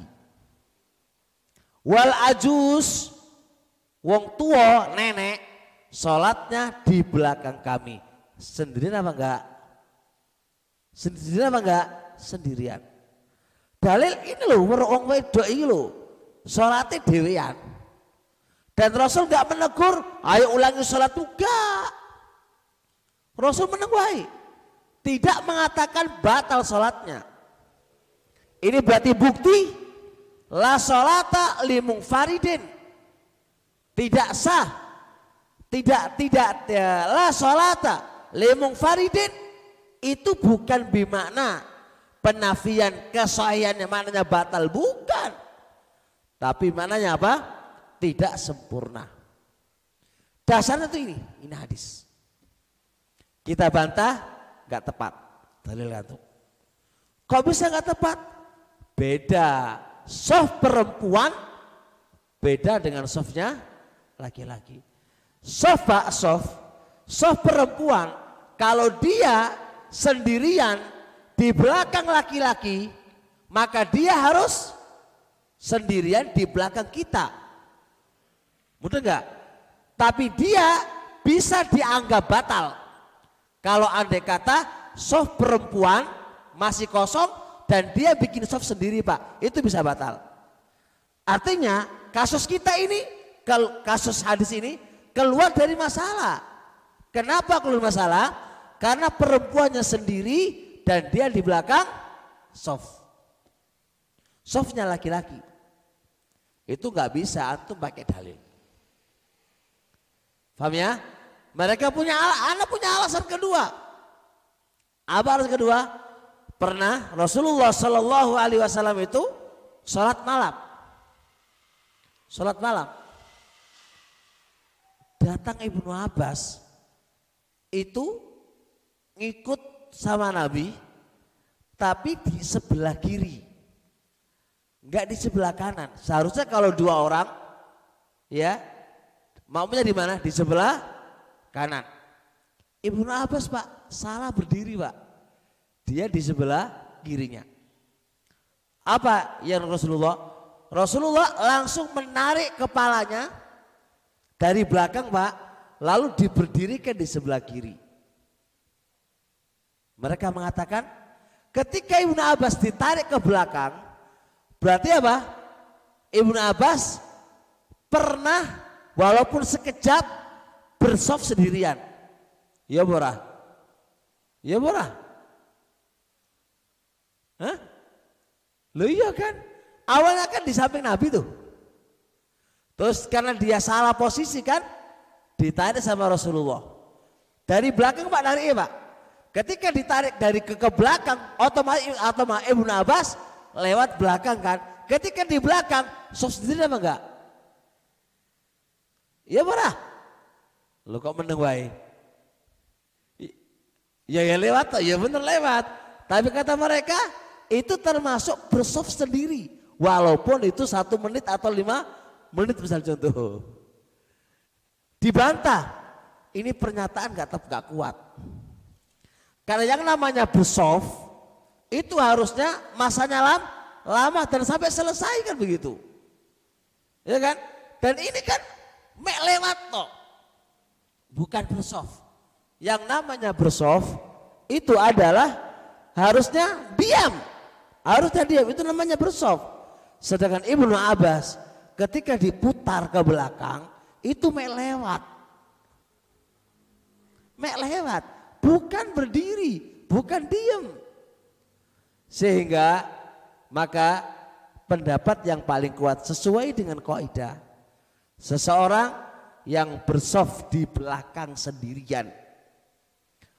Wal ajus wong tua nenek sholatnya di belakang kami. Sendirian apa enggak? Sendirian apa enggak? Sendirian. Dalil ini loh, wong wedok ini loh. Sholatnya dewean. Dan Rasul enggak menegur, ayo ulangi sholat juga. Rasul meneguhi. Tidak mengatakan batal sholatnya. Ini berarti bukti la sholata limung faridin. Tidak sah. Tidak tidak ya, la sholata limung faridin itu bukan bimakna penafian kesahihannya maknanya batal bukan. Tapi maknanya apa? Tidak sempurna. Dasarnya itu ini, ini hadis. Kita bantah nggak tepat. Dalil gantung. Kok bisa nggak tepat? Beda. Soft perempuan beda dengan softnya laki-laki. Soft pak soft, soft perempuan kalau dia sendirian di belakang laki-laki maka dia harus sendirian di belakang kita. Mudah nggak? Tapi dia bisa dianggap batal kalau andai kata soft perempuan masih kosong dan dia bikin soft sendiri pak, itu bisa batal. Artinya kasus kita ini, kasus hadis ini keluar dari masalah. Kenapa keluar masalah? Karena perempuannya sendiri dan dia di belakang soft. Softnya laki-laki. Itu nggak bisa antum pakai dalil. Paham ya? Mereka punya anak punya alasan kedua. Apa alasan kedua? Pernah Rasulullah Shallallahu Alaihi Wasallam itu sholat malam. Sholat malam. Datang Ibnu Abbas itu ngikut sama Nabi tapi di sebelah kiri. Enggak di sebelah kanan. Seharusnya kalau dua orang ya maunya di mana? Di sebelah kanan. Ibnu Abbas pak salah berdiri pak. Dia di sebelah kirinya. Apa yang Rasulullah? Rasulullah langsung menarik kepalanya dari belakang pak. Lalu diberdirikan di sebelah kiri. Mereka mengatakan ketika Ibnu Abbas ditarik ke belakang. Berarti apa? Ibnu Abbas pernah walaupun sekejap bersoft sendirian. Ya borah. Ya borah. Hah? Lo iya kan? Awalnya kan di samping Nabi tuh. Terus karena dia salah posisi kan, ditarik sama Rasulullah. Dari belakang Pak narik ya Pak. Ketika ditarik dari ke, ke belakang, otomatis otomatis Ibnu Abbas lewat belakang kan. Ketika di belakang, soft sendiri apa enggak? Iya borah. Lu kok meneng wae? Ya ya lewat, ya bener lewat. Tapi kata mereka itu termasuk bersoft sendiri. Walaupun itu satu menit atau lima menit misal contoh. Dibantah. Ini pernyataan gak tetap gak kuat. Karena yang namanya bersoft itu harusnya masanya lama, lama dan sampai selesai kan begitu. Ya kan? Dan ini kan mek lewat toh bukan bersoft. Yang namanya bersoft itu adalah harusnya diam. Harusnya diam itu namanya bersoft. Sedangkan Ibnu Abbas ketika diputar ke belakang itu mek lewat. Mek lewat, bukan berdiri, bukan diam. Sehingga maka pendapat yang paling kuat sesuai dengan kaidah seseorang yang bersoft di belakang sendirian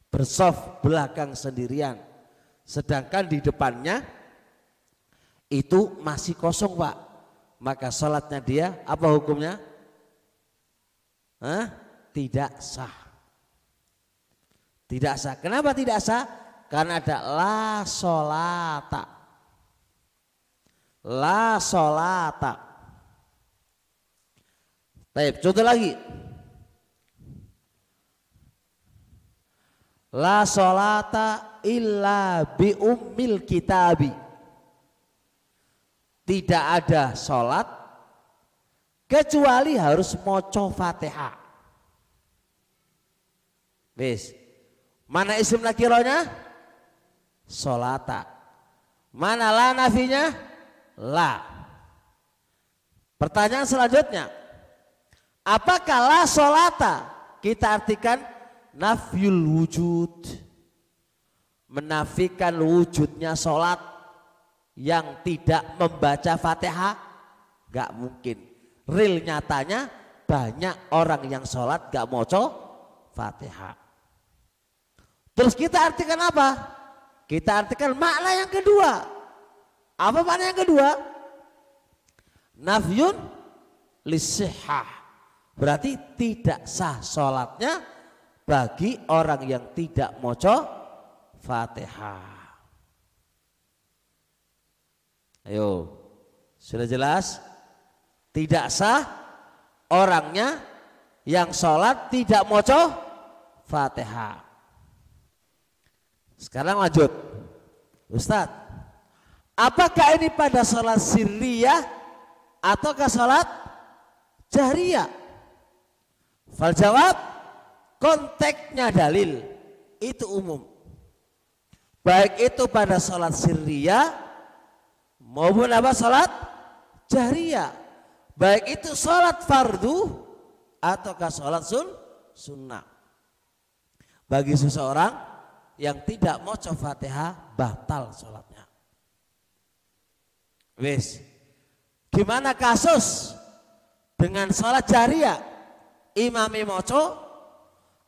bersoft belakang sendirian sedangkan di depannya itu masih kosong pak maka sholatnya dia apa hukumnya Hah? tidak sah tidak sah kenapa tidak sah karena ada la sholata La solata. Baik, contoh lagi. La solata illa bi ummil kitabi. Tidak ada solat kecuali harus moco fatihah. Wis. Mana isim nakironya? Solata. Mana la nafinya? La. Pertanyaan selanjutnya. Apakah la solata kita artikan nafyul wujud. Menafikan wujudnya solat yang tidak membaca fatihah. Gak mungkin. Real nyatanya banyak orang yang sholat gak moco fatihah. Terus kita artikan apa? Kita artikan makna yang kedua. Apa makna yang kedua? Nafyun lisihah. Berarti tidak sah sholatnya bagi orang yang tidak moco fatihah. Ayo, sudah jelas? Tidak sah orangnya yang sholat tidak moco fatihah. Sekarang lanjut. Ustadz, Apakah ini pada sholat sirriyah ataukah sholat jahriyah? Fal jawab konteksnya dalil itu umum. Baik itu pada sholat sirriyah maupun apa sholat jahriyah. Baik itu sholat fardu ataukah sholat sun sunnah. Bagi seseorang yang tidak mau fatihah batal sholatnya. Wis. Gimana kasus dengan sholat jariah? Imam moco,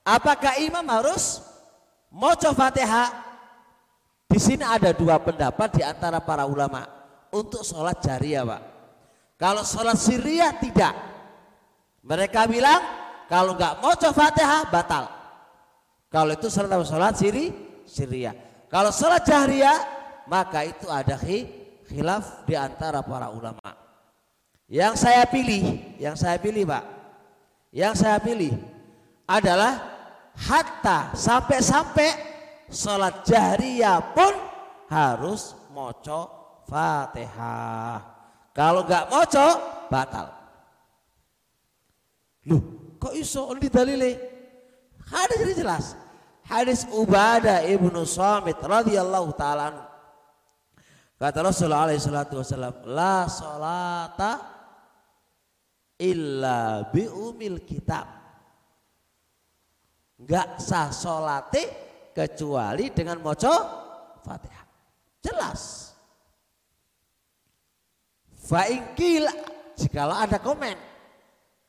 apakah imam harus moco fatihah? Di sini ada dua pendapat di antara para ulama untuk sholat jariah, pak. Kalau sholat syria tidak. Mereka bilang kalau nggak moco fatihah batal. Kalau itu sholat sholat siri syria. Kalau sholat jariah maka itu ada hi khilaf di antara para ulama. Yang saya pilih, yang saya pilih Pak, yang saya pilih adalah hatta sampai-sampai sholat jahriyah pun harus moco fatihah. Kalau nggak moco batal. Loh, kok iso di dalile? Hadis ini jelas. Hadis Ubadah ibnu Samit radhiyallahu taala Kata Rasulullah alaihi salatu wasallam, la salata illa bi umil kitab. Enggak sah salate kecuali dengan maca Fatihah. Jelas. Fa'ingkil jikalau ada komen.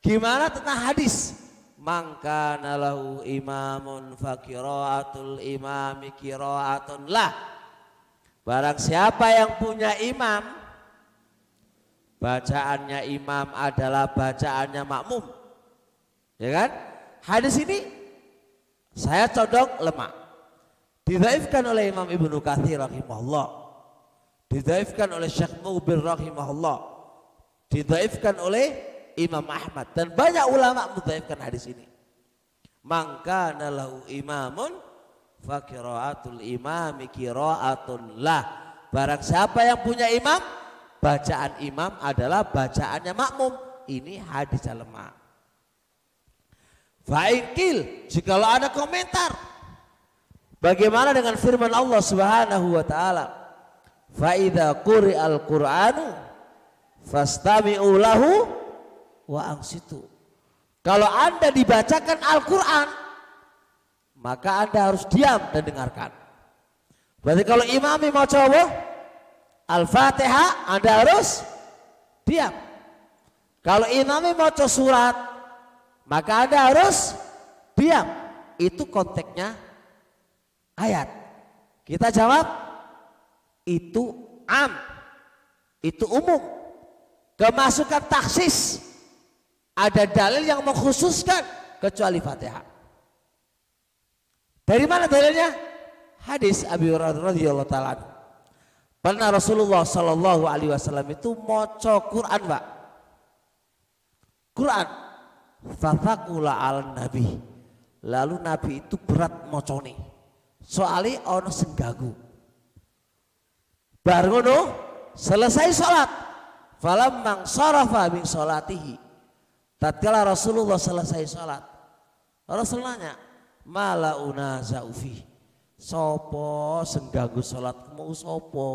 Gimana tentang hadis? Mangka nalahu imamun fakiraatul imami kiraatun lah Barang siapa yang punya imam, bacaannya imam adalah bacaannya makmum. Ya kan? Hadis ini saya condong lemah. Didaifkan oleh Imam Ibnu Katsir rahimahullah. Didaifkan oleh Syekh Mubir rahimahullah. Didaifkan oleh Imam Ahmad dan banyak ulama mendaifkan hadis ini. Maka nalahu imamun fakiraatul imami kiraatun lah. Barang siapa yang punya imam, bacaan imam adalah bacaannya makmum. Ini hadis lemah. Fa'ikil, jikalau ada komentar. Bagaimana dengan firman Allah Subhanahu wa taala? Fa idza quri'al Qur'anu fastami'u lahu wa angsitu. Kalau Anda dibacakan Al-Qur'an, maka Anda harus diam dan dengarkan. Berarti kalau imami mau coba Al-Fatihah Anda harus diam. Kalau imamnya mau surat, maka Anda harus diam. Itu konteksnya ayat. Kita jawab, itu am, itu umum. Kemasukan taksis, ada dalil yang mengkhususkan kecuali Fatihah. Dari mana dalilnya? Hadis Abi Hurairah radhiyallahu taala. Pernah Rasulullah Shallallahu alaihi wasallam itu maca Quran, Pak. Quran. Fathakula al nabi. Lalu nabi itu berat mocone. Soalnya ono sing ganggu. Bar ngono selesai salat. Falamang sarafa min salatihi. Tatkala Rasulullah selesai salat. Rasul nanya, "Mala unazaufi?" Sopo sengganggu salatmu sopo?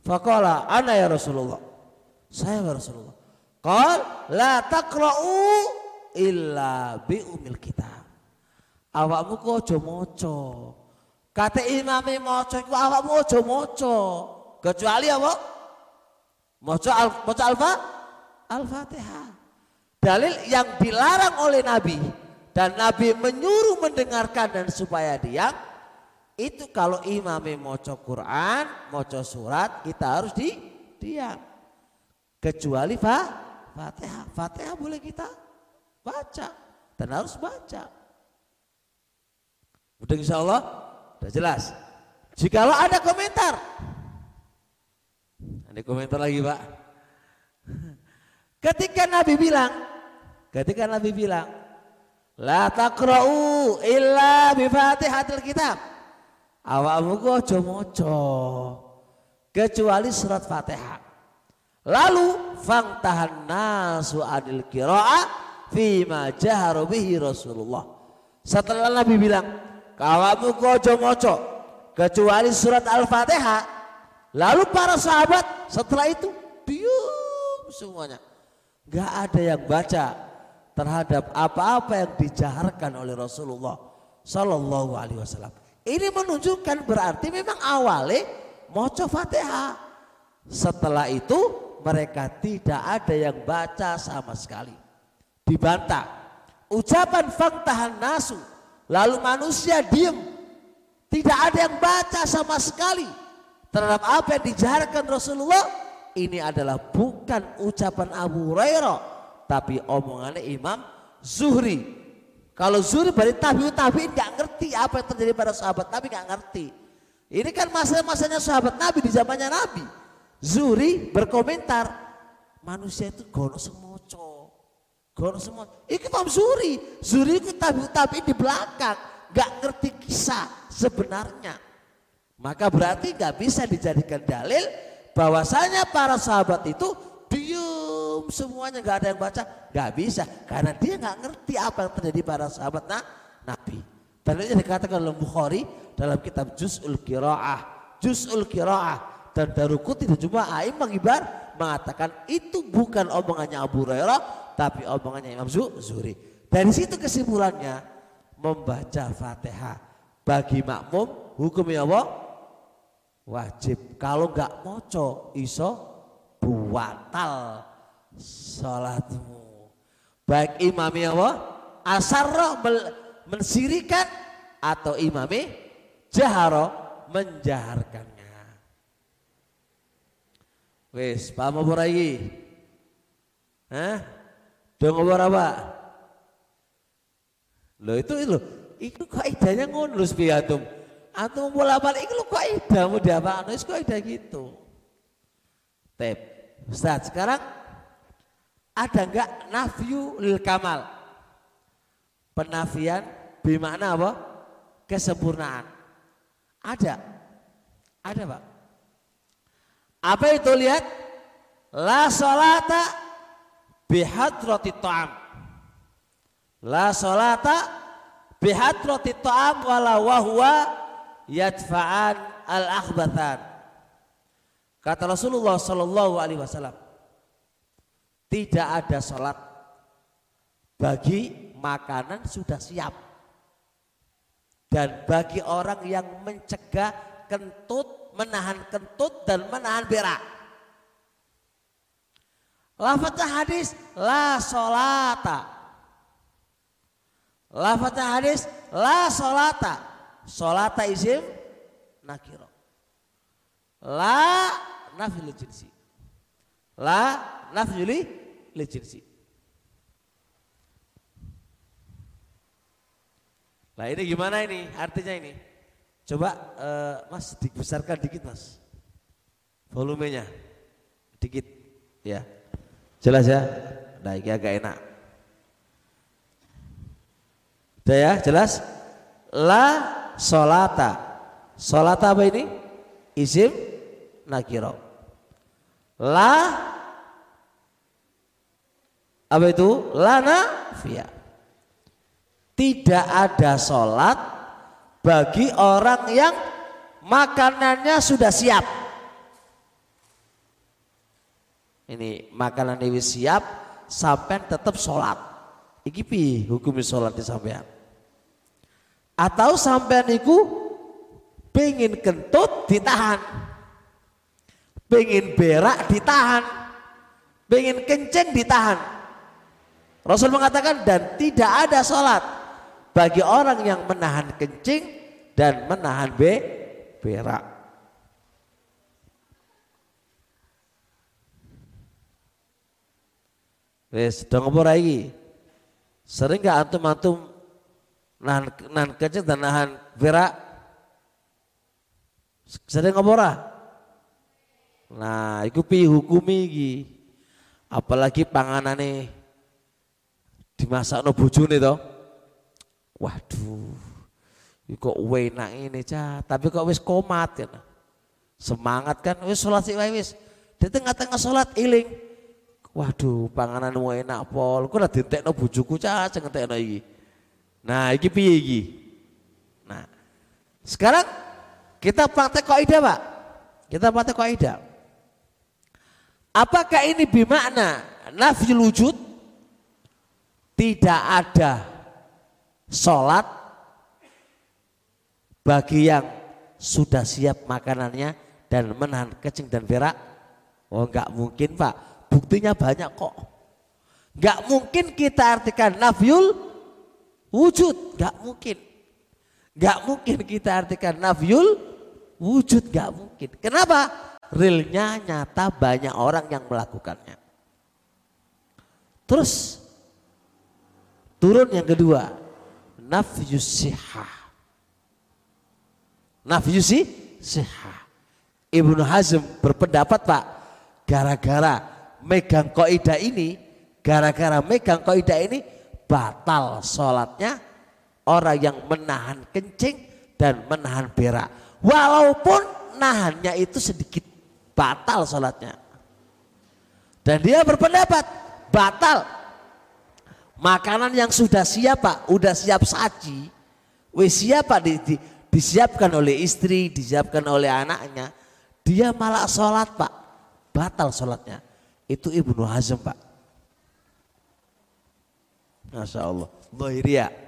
Fakola ana ya Rasulullah. Saya ya Rasulullah. Qal la taqra'u illa bi umil kitab. Awakmu kok aja maca. Kata imame maca iku awakmu aja maca. Kecuali apa? Maca al maca alfa Al-Fatihah. Dalil yang dilarang oleh Nabi dan Nabi menyuruh mendengarkan dan supaya diam itu kalau imam mau Quran, mau surat kita harus di diam. Kecuali fa, Fatihah. Fatihah boleh kita baca dan harus baca. Udah insya Allah udah jelas. Jikalau ada komentar, ada komentar lagi pak. Ketika Nabi bilang, ketika Nabi bilang, La takra'u illa bi Fatihatil kitab. Awakmu ku aja maca kecuali surat Fatihah. Lalu fangtahan nasu adil qira'a fi ma jaharu bihi Rasulullah. Setelah Nabi bilang, "Kawamu aja maca kecuali surat Al-Fatihah." Lalu para sahabat setelah itu diam semuanya. Gak ada yang baca terhadap apa-apa yang dijaharkan oleh Rasulullah Sallallahu Alaihi Wasallam. Ini menunjukkan berarti memang awalnya moco fatihah. Setelah itu mereka tidak ada yang baca sama sekali. Dibantah. Ucapan faktahan nasu. Lalu manusia diem. Tidak ada yang baca sama sekali. Terhadap apa yang dijaharkan Rasulullah. Ini adalah bukan ucapan Abu Hurairah tapi omongannya Imam Zuhri. Kalau Zuhri berarti tabiut tabiin nggak ngerti apa yang terjadi pada sahabat Nabi nggak ngerti. Ini kan masa-masanya sahabat Nabi di zamannya Nabi. Zuhri berkomentar manusia itu gono semoco. Gono semua. Ini Imam Zuhri. Zuhri itu tabiin di belakang. nggak ngerti kisah sebenarnya. Maka berarti nggak bisa dijadikan dalil bahwasanya para sahabat itu diam semuanya nggak ada yang baca nggak bisa karena dia nggak ngerti apa yang terjadi pada sahabat nah, Nabi. Dalilnya dikatakan oleh Bukhari dalam kitab Juz'ul Qiraah, Juz'ul Qiraah dan Darukuti dan cuma Aim mengibar mengatakan itu bukan omongannya Abu Hurairah tapi omongannya Imam Zuhri. Dari situ kesimpulannya membaca Fatihah bagi makmum hukumnya apa? Wajib. Kalau nggak moco iso buatal salatmu. Baik imami apa? Asarro mensirikan atau imami jaharo menjaharkannya. Wes, paham apa lagi? Hah? Dong apa? Lo itu lo, itu kaidahnya ngono lho piatum. Atau bola balik itu lo kaidah mau diapa? Itu kaidah gitu. Tep. Ustaz, sekarang ada enggak nafyu lil kamal? Penafian bermakna apa? Kesempurnaan. Ada. Ada, Pak. Apa itu lihat? La salata bihadrati ta'am. La salata bihadrati ta'am wala wahwa yadfa'an al-akhbathan. Kata Rasulullah Shallallahu Alaihi Wasallam, tidak ada sholat bagi makanan sudah siap dan bagi orang yang mencegah kentut menahan kentut dan menahan berak. Lafaznya hadis la solata. Lafaznya hadis la solata. Solata isim nakiro. La nafil jinsi. La nafil jinsi. Nah ini gimana ini artinya ini? Coba uh, mas dibesarkan dikit mas. Volumenya dikit ya. Jelas ya? Nah ini agak enak. Udah ya jelas? La solata. Solata apa ini? Isim nakiro. La apa itu? Lana via. Tidak ada sholat bagi orang yang makanannya sudah siap. Ini makanan ini siap sampai tetap sholat. Iki pi hukum sholat di sampean. Atau sampean niku pengen kentut ditahan. Pengen berak ditahan. Pengen kenceng ditahan. Rasul mengatakan dan tidak ada sholat bagi orang yang menahan kencing dan menahan be berak. Wes, dong apa lagi? Sering gak antum-antum nahan, nahan kencing dan nahan berak? Sering apa Nah, itu pi hukumi iki. Apalagi panganane dimasak no bojone toh. Waduh, kok enak ini cah, tapi kok wis komat ya. Semangat kan, wis sholat sih wis. Di tengah-tengah sholat iling. Waduh, panganan mau enak pol. Kok no bujuku cah, no iki. Nah, iki piye iki? Nah, sekarang kita praktek kaidah, Pak. Kita praktek kaidah. Apakah ini bimakna nafil wujud? Tidak ada sholat bagi yang sudah siap makanannya dan menahan kecing dan berak oh enggak mungkin pak buktinya banyak kok. Enggak mungkin kita artikan nafyul wujud. Enggak mungkin. Enggak mungkin kita artikan nafyul wujud. Enggak mungkin. Kenapa? Realnya nyata banyak orang yang melakukannya. Terus turun yang kedua. Nafyus sihah. Nafyus. Ibnu Hazm berpendapat Pak, gara-gara megang kaidah ini, gara-gara megang kaidah ini batal sholatnya orang yang menahan kencing dan menahan berak. Walaupun nahannya itu sedikit batal sholatnya. Dan dia berpendapat batal Makanan yang sudah siap Pak, udah siap saji, wis siap Pak di, di, disiapkan oleh istri, disiapkan oleh anaknya. Dia malah sholat Pak, batal sholatnya. Itu Ibnu Hazm Pak. Masya Allah. Zahiriyah.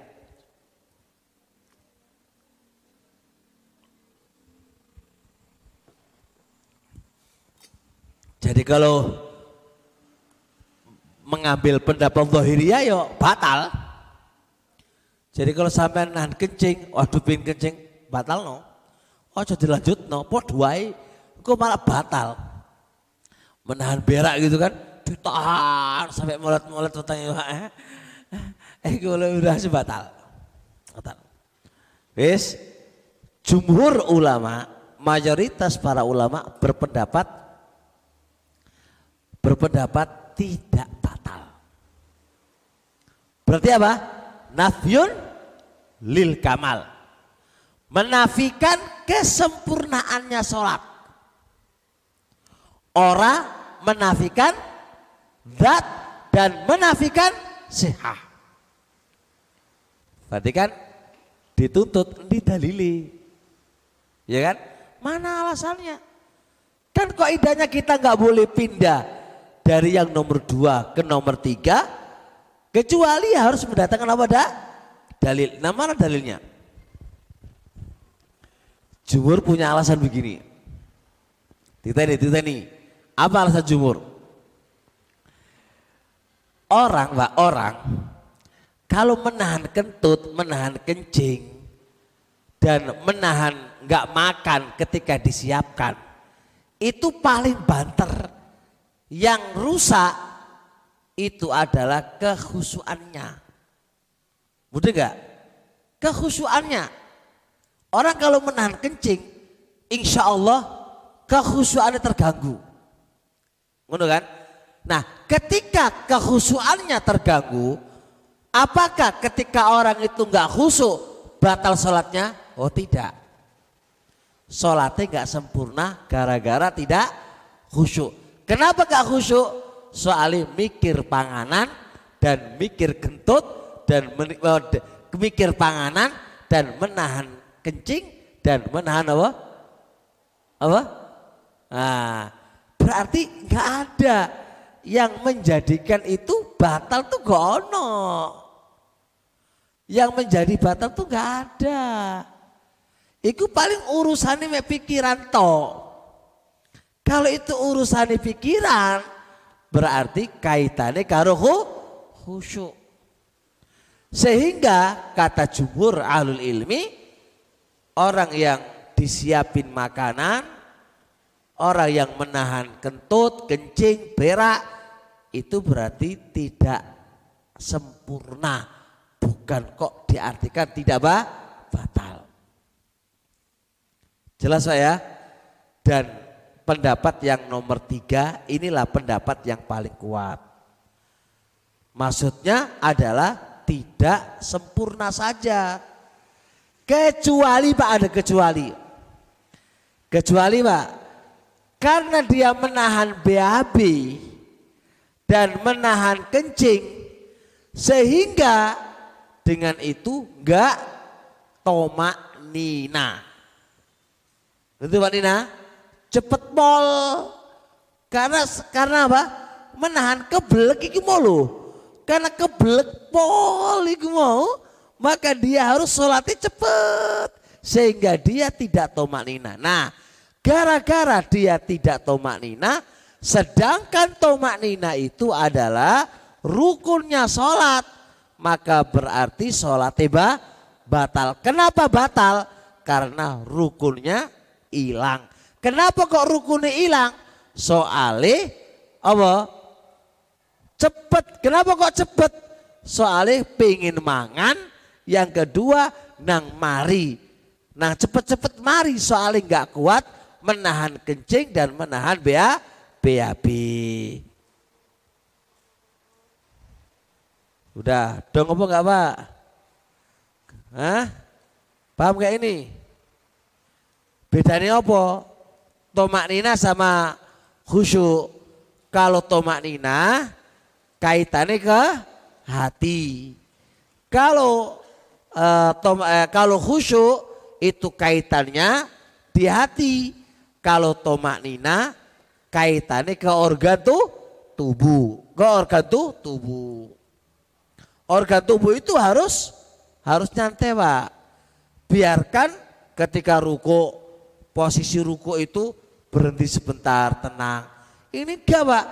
Jadi kalau mengambil pendapat zahiriyah yo batal. Jadi kalau sampai nahan kencing, waduh pin kencing, batal no. Oh jadi lanjut no, pot wae, kok malah batal. Menahan berak gitu kan, ditahan sampai mulut-mulut petanya eh, eh kalau udah batal. Batal. Wis, jumhur ulama, mayoritas para ulama berpendapat berpendapat tidak Berarti apa? Nafyun lil kamal. Menafikan kesempurnaannya sholat. Orang menafikan zat dan menafikan sihah. Berarti kan dituntut didalili. Ya kan? Mana alasannya? Kan kok idanya kita nggak boleh pindah dari yang nomor dua ke nomor tiga Kecuali harus mendatangkan apa dah? Dalil. Nah mana dalilnya? Jumhur punya alasan begini. Ditani, ditani. Apa alasan jumhur? Orang, Pak, orang kalau menahan kentut, menahan kencing dan menahan nggak makan ketika disiapkan itu paling banter. Yang rusak itu adalah kehusuannya. Mudah gak? Kehusuannya. Orang kalau menahan kencing, insya Allah kehusuannya terganggu. Ngono kan? Nah, ketika kehusuannya terganggu, apakah ketika orang itu nggak khusyuk batal sholatnya? Oh tidak. Sholatnya nggak sempurna gara-gara tidak khusyuk. Kenapa gak khusyuk? Soalnya mikir panganan dan mikir kentut dan oh, mikir panganan dan menahan kencing dan menahan apa? Apa? Nah, berarti nggak ada yang menjadikan itu batal tuh gono. Yang menjadi batal tuh nggak ada. Itu paling urusannya pikiran toh. Kalau itu urusan pikiran berarti kaitannya karo khusyuk. Sehingga kata jumhur ahlul ilmi orang yang disiapin makanan, orang yang menahan kentut, kencing, berak itu berarti tidak sempurna. Bukan kok diartikan tidak bah, batal. Jelas Pak ya? Dan pendapat yang nomor tiga inilah pendapat yang paling kuat. Maksudnya adalah tidak sempurna saja. Kecuali Pak ada kecuali. Kecuali Pak, karena dia menahan BAB dan menahan kencing sehingga dengan itu enggak tomak nina. Betul Pak Nina? cepet pol. Karena karena apa? Menahan kebelek iki mau lo. Karena kebelek pol iki mau, maka dia harus sholatnya cepet sehingga dia tidak tomak nina. Nah, gara-gara dia tidak tomak nina, sedangkan tomak nina itu adalah rukunnya sholat, maka berarti sholat tiba batal. Kenapa batal? Karena rukunnya hilang. Kenapa kok rukunnya hilang? Soalnya apa? Cepet. Kenapa kok cepet? Soalnya pengen mangan. Yang kedua nang mari. Nah cepet-cepet mari soalnya nggak kuat menahan kencing dan menahan BA, BAB. Udah, dong apa enggak Pak? Hah? Paham gak ini? Bedanya apa? tomak nina sama khusyuk. Kalau tomak nina kaitannya ke hati. Kalau uh, tom, uh, kalau khusyuk itu kaitannya di hati. Kalau tomak nina kaitannya ke organ tuh tubuh. Ke organ tuh tubuh. Organ tubuh itu harus harus nyantai pak. Biarkan ketika ruko posisi ruko itu berhenti sebentar, tenang. Ini enggak pak,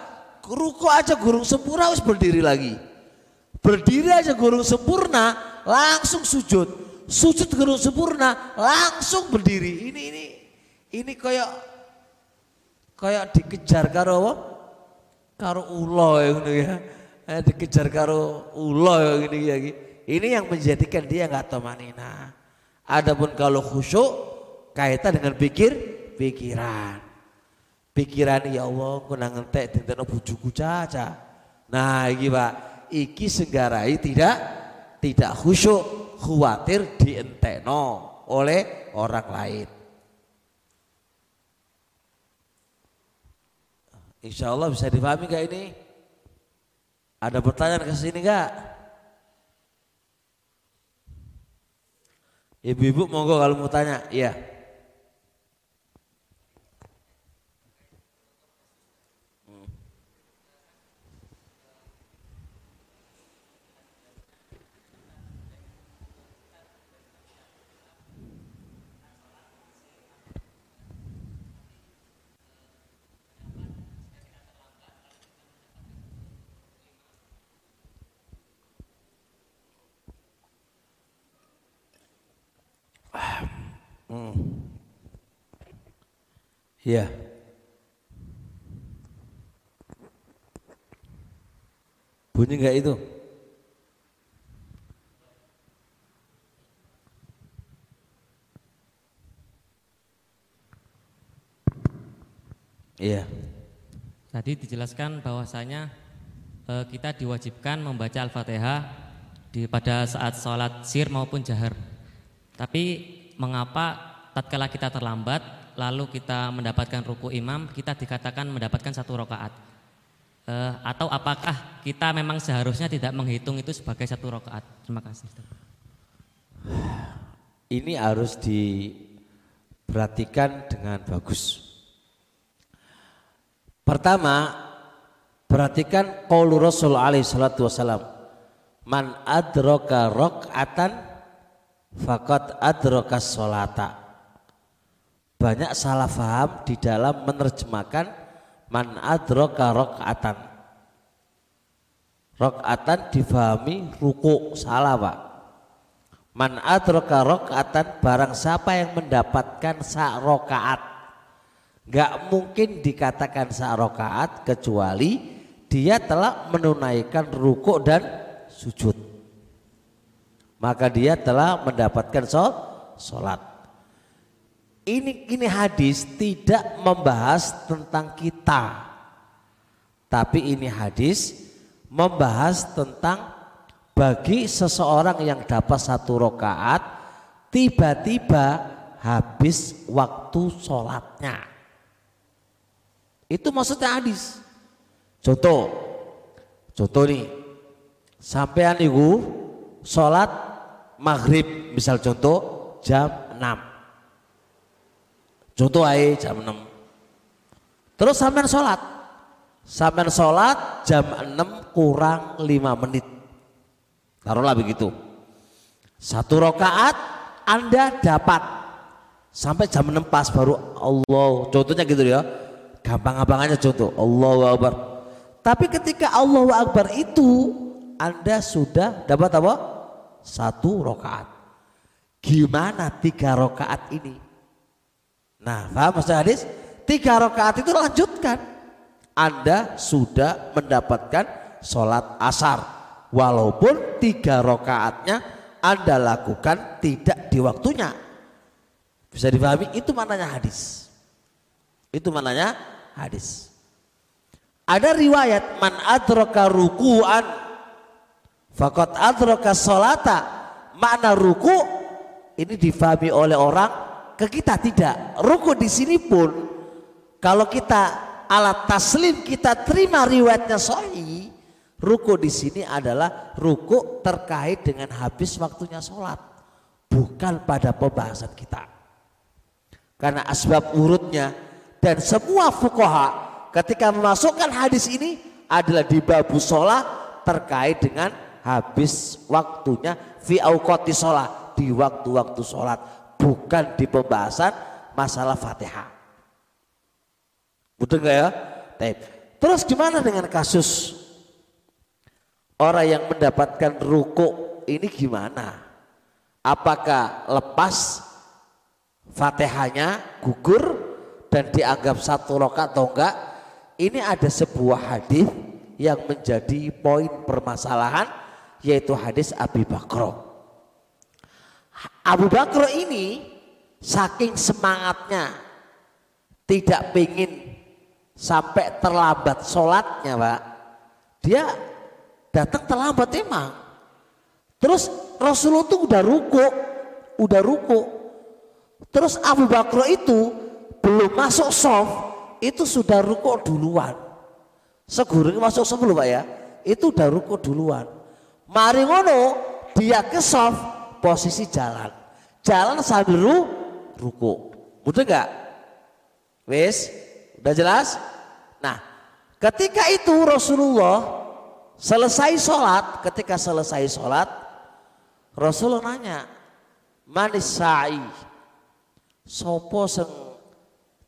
ruko aja gurung sempurna harus berdiri lagi. Berdiri aja gurung sempurna, langsung sujud. Sujud gurung sempurna, langsung berdiri. Ini ini ini kayak kayak dikejar karo apa? Karo ulo ya ya. Eh, dikejar karo ulo ya gini ya. Ini yang menjadikan dia nggak tomanina. Adapun kalau khusyuk kaitan dengan pikir pikiran pikiran ya Allah aku nang entek dinten bojoku caca. Nah iki Pak, iki senggarai tidak tidak khusyuk, khawatir dientekno oleh orang lain. Insya Allah bisa dipahami gak ini? Ada pertanyaan ke sini gak? Ibu-ibu monggo kalau mau tanya, iya. Hmm. Ya. Bunyi enggak itu? Iya. Tadi dijelaskan bahwasanya eh, kita diwajibkan membaca Al-Fatihah di pada saat sholat sir maupun jahar. Tapi mengapa tatkala kita terlambat lalu kita mendapatkan ruku imam kita dikatakan mendapatkan satu rakaat? Eh, atau apakah kita memang seharusnya tidak menghitung itu sebagai satu rakaat? Terima kasih. Ini harus diperhatikan dengan bagus. Pertama, perhatikan qaul Rasul alaihi salatu wasalam. Man adraka rakaatan faqad adraka sholata. Banyak salah faham di dalam menerjemahkan man adraka rakaatan. Rakaatan difahami ruku, salah Pak. Man adraka rakaatan barang siapa yang mendapatkan sak rakaat Gak mungkin dikatakan rokaat kecuali dia telah menunaikan rukuk dan sujud. Maka dia telah mendapatkan sholat. Ini ini hadis tidak membahas tentang kita. Tapi ini hadis membahas tentang bagi seseorang yang dapat satu rokaat tiba-tiba habis waktu sholatnya. Itu maksudnya hadis. Contoh, contoh nih, sampean ibu sholat maghrib misal contoh jam 6. Contoh aja jam 6. Terus sampean sholat, sampean sholat jam 6 kurang 5 menit. Taruhlah begitu. Satu rokaat Anda dapat sampai jam 6 pas baru Allah. Contohnya gitu ya Gampang-gampangannya contoh Allahu Akbar. Tapi ketika Allahu Akbar itu Anda sudah dapat apa? Satu rokaat. Gimana tiga rokaat ini? Nah, paham maksud hadis? Tiga rokaat itu lanjutkan. Anda sudah mendapatkan sholat asar. Walaupun tiga rokaatnya Anda lakukan tidak di waktunya. Bisa dipahami? Itu maknanya hadis. Itu maknanya hadis. Ada riwayat man adraka ruku'an faqad adraka salata. Makna ruku ini difahami oleh orang ke kita tidak. Ruku di sini pun kalau kita alat taslim kita terima riwayatnya sahih, ruku di sini adalah ruku terkait dengan habis waktunya sholat, bukan pada pembahasan kita. Karena asbab urutnya dan semua fukoha ketika memasukkan hadis ini adalah di babu sholat terkait dengan habis waktunya fi awqati sholat di waktu-waktu sholat bukan di pembahasan masalah fatihah. Betul nggak ya? Terus gimana dengan kasus orang yang mendapatkan ruku ini gimana? Apakah lepas fatihahnya gugur dan dianggap satu rokat atau enggak? Ini ada sebuah hadis yang menjadi poin permasalahan yaitu hadis Abu Bakro Abu Bakro ini saking semangatnya tidak ingin sampai terlambat sholatnya pak dia datang terlambat emang terus Rasulullah itu udah ruku udah ruku terus Abu Bakro itu belum masuk soft itu sudah ruko duluan. Segurung masuk soft belum Pak ya? Itu udah ruko duluan. Mari ngono dia ke soft posisi jalan. Jalan sambil ru, ruko. Mudah enggak? Wes, udah jelas? Nah, ketika itu Rasulullah selesai sholat, ketika selesai sholat, Rasulullah nanya, manis sa'i, sopo seng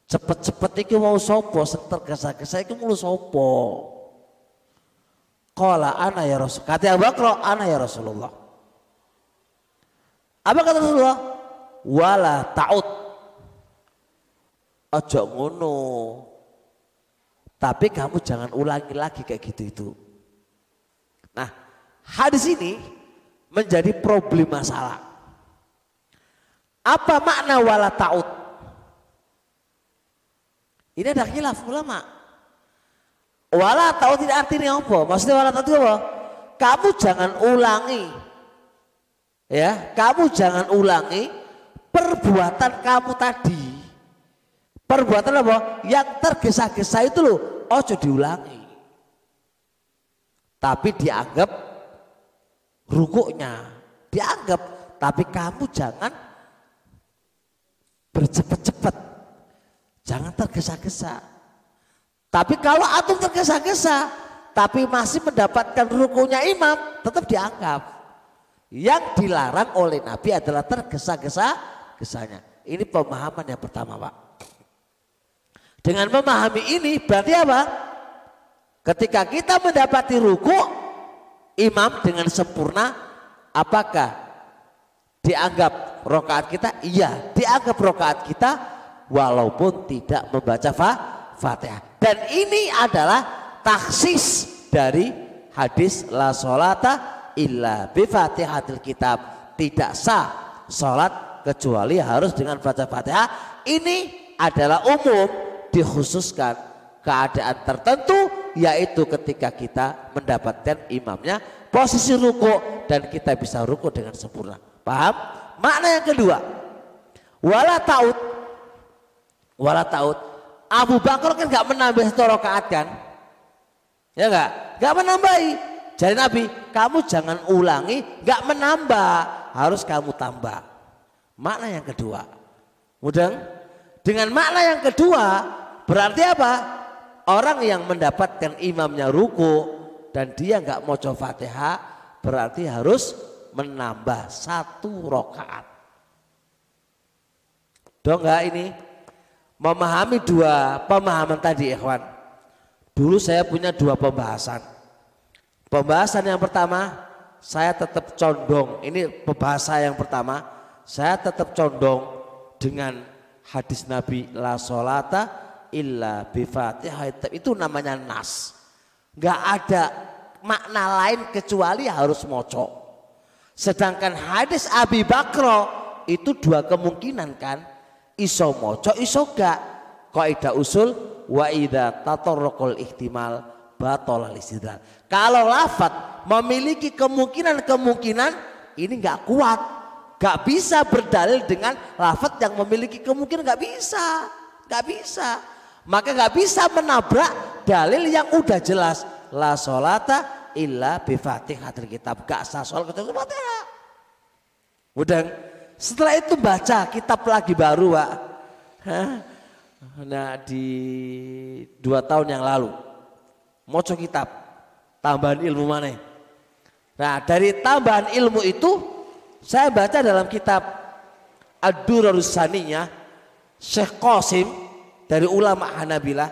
Cepet-cepet iki mau sopo sing tergesa-gesa iki mulu sopo. Qala ana ya Rasul. Kata Abu Bakar, ana ya Rasulullah. Apa kata Rasulullah? Wala ta'ud. Ojo ngono. Tapi kamu jangan ulangi lagi kayak gitu itu. Nah, hadis ini menjadi problem masalah. Apa makna wala ta'ud? Ini ada khilaf ulama. Wala ta'ud tidak artinya apa? Maksudnya wala ta'ud apa? Kamu jangan ulangi. Ya, kamu jangan ulangi perbuatan kamu tadi. Perbuatan apa? Yang tergesa-gesa itu loh, ojo diulangi. Tapi dianggap rukuknya, dianggap. Tapi kamu jangan bercepat-cepat. Jangan tergesa-gesa. Tapi kalau atum tergesa-gesa, tapi masih mendapatkan rukunya imam, tetap dianggap. Yang dilarang oleh Nabi adalah tergesa-gesa gesanya. Ini pemahaman yang pertama Pak. Dengan memahami ini berarti apa? Ketika kita mendapati ruku imam dengan sempurna, apakah dianggap rokaat kita? Iya, dianggap rokaat kita walaupun tidak membaca fatihah. Dan ini adalah taksis dari hadis la solata illa bi fatihatil kitab. Tidak sah sholat kecuali harus dengan baca fatihah. Ini adalah umum dikhususkan keadaan tertentu yaitu ketika kita mendapatkan imamnya posisi ruku dan kita bisa ruku dengan sempurna. Paham? Makna yang kedua, wala taut, wala taut. Abu Bakar kan nggak menambah satu rakaat kan? Ya nggak? Nggak menambahi. Jadi Nabi, kamu jangan ulangi, nggak menambah, harus kamu tambah. Makna yang kedua. Mudah? Dengan makna yang kedua, Berarti apa? Orang yang mendapatkan imamnya ruku dan dia nggak mau coba fatihah berarti harus menambah satu rokaat. Dong nggak ini? Memahami dua pemahaman tadi ikhwan. Dulu saya punya dua pembahasan. Pembahasan yang pertama saya tetap condong, ini pembahasan yang pertama, saya tetap condong dengan hadis Nabi la solata illa bifatihah itu namanya nas. Gak ada makna lain kecuali harus moco. Sedangkan hadis Abi Bakro itu dua kemungkinan kan. Iso moco, iso gak. Kaidah usul wa idha tatorrokol ihtimal batol istidlal. Kalau lafat memiliki kemungkinan-kemungkinan ini nggak kuat. Gak bisa berdalil dengan lafat yang memiliki kemungkinan nggak bisa. Gak bisa. Maka nggak bisa menabrak dalil yang udah jelas. La solata illa bifatihatil kitab. Gak sah sholat kecuali fatihah. Udah setelah itu baca kitab lagi baru Pak. Nah di dua tahun yang lalu. Moco kitab. Tambahan ilmu mana? Nah dari tambahan ilmu itu saya baca dalam kitab Ad-Durarus Saniyah Syekh Qasim dari ulama Hanabilah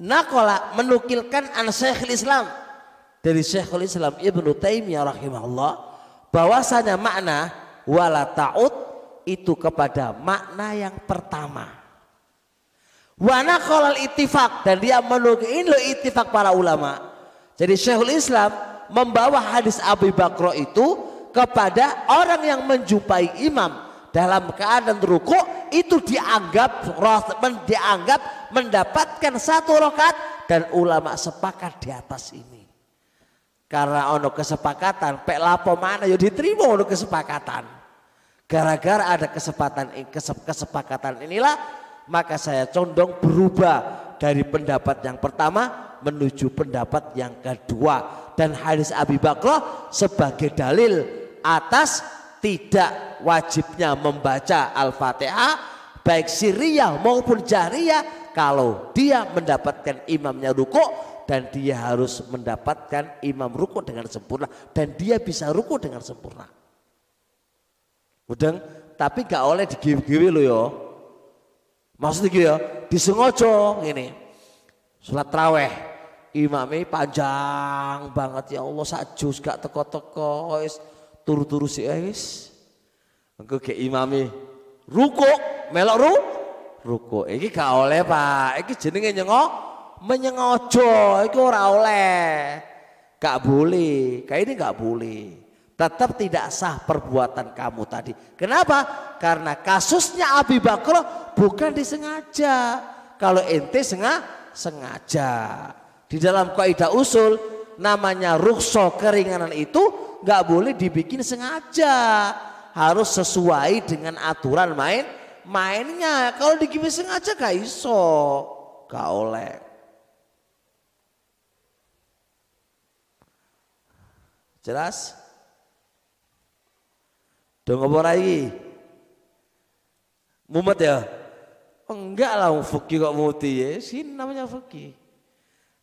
nakola menukilkan an Syekhul Islam dari Syekhul Islam Ibnu Taimiyah rahimahullah bahwasanya makna wala ta'ud itu kepada makna yang pertama. Wana kolal itifak dan dia menukil lo itifak para ulama. Jadi Syekhul Islam membawa hadis Abu Bakro itu kepada orang yang menjumpai imam dalam keadaan ruku itu dianggap dianggap mendapatkan satu rokat dan ulama sepakat di atas ini. Karena ono kesepakatan, pek lapo mana yo diterima ono kesepakatan. Gara-gara ada kesempatan kesepakatan inilah maka saya condong berubah dari pendapat yang pertama menuju pendapat yang kedua dan hadis Abi Bakro sebagai dalil atas tidak wajibnya membaca Al-Fatihah baik siriyah maupun jariyah kalau dia mendapatkan imamnya ruku dan dia harus mendapatkan imam ruku dengan sempurna dan dia bisa ruku dengan sempurna. Udang, tapi gak oleh digiwi-giwi lo yo. Maksudnya gitu ya, disengojo ini. Sholat traweh, imamnya panjang banget ya Allah sajus gak teko-teko turu-turu si wis. Engko ke imami ruku, melok ru, ruko. Iki gak oleh, Pak. Iki jenenge nyengo menyengojo, iki ora oleh. Gak boleh. Kayak ini gak boleh. Tetap tidak sah perbuatan kamu tadi. Kenapa? Karena kasusnya Abi Bakr bukan disengaja. Kalau ente sengaja, sengaja. Di dalam kaidah usul namanya rukso keringanan itu nggak boleh dibikin sengaja. Harus sesuai dengan aturan main mainnya. Kalau dibikin sengaja gak iso, gak oleh. Jelas? Dong apa lagi? Mumet ya? Oh, enggak lah fikih kok muti ya. Sini namanya fikih.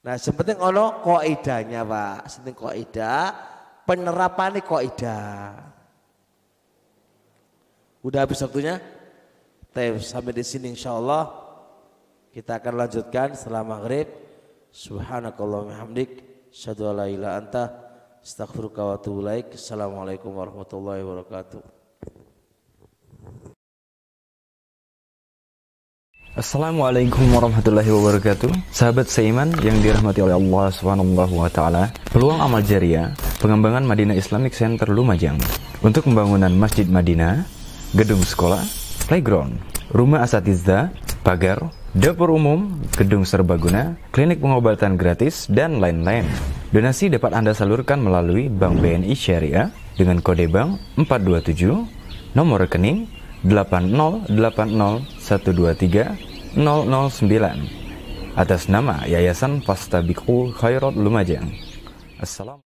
Nah, sepenting ono kaidahnya, Pak. Sepenting kaidah, penerapannya kaidah. Udah habis waktunya? Tapi sampai di sini insya Allah kita akan lanjutkan setelah maghrib. Subhanakallah hamdik. Syadu ala ila anta. Astaghfiruka wa Assalamualaikum warahmatullahi wabarakatuh. Assalamualaikum warahmatullahi wabarakatuh. Sahabat seiman yang dirahmati oleh Allah subhanahu wa ta'ala Peluang amal jariah Pengembangan Madinah Islamic Center Lumajang. Untuk pembangunan Masjid Madinah Gedung sekolah Playground Rumah asatiza Pagar Dapur umum Gedung serbaguna Klinik pengobatan gratis Dan lain-lain. Donasi dapat Anda salurkan melalui Bank BNI Syariah Dengan kode bank 427 Nomor rekening 8080123 009 atas nama Yayasan Fastabiqul Khairat Lumajang. Assalamualaikum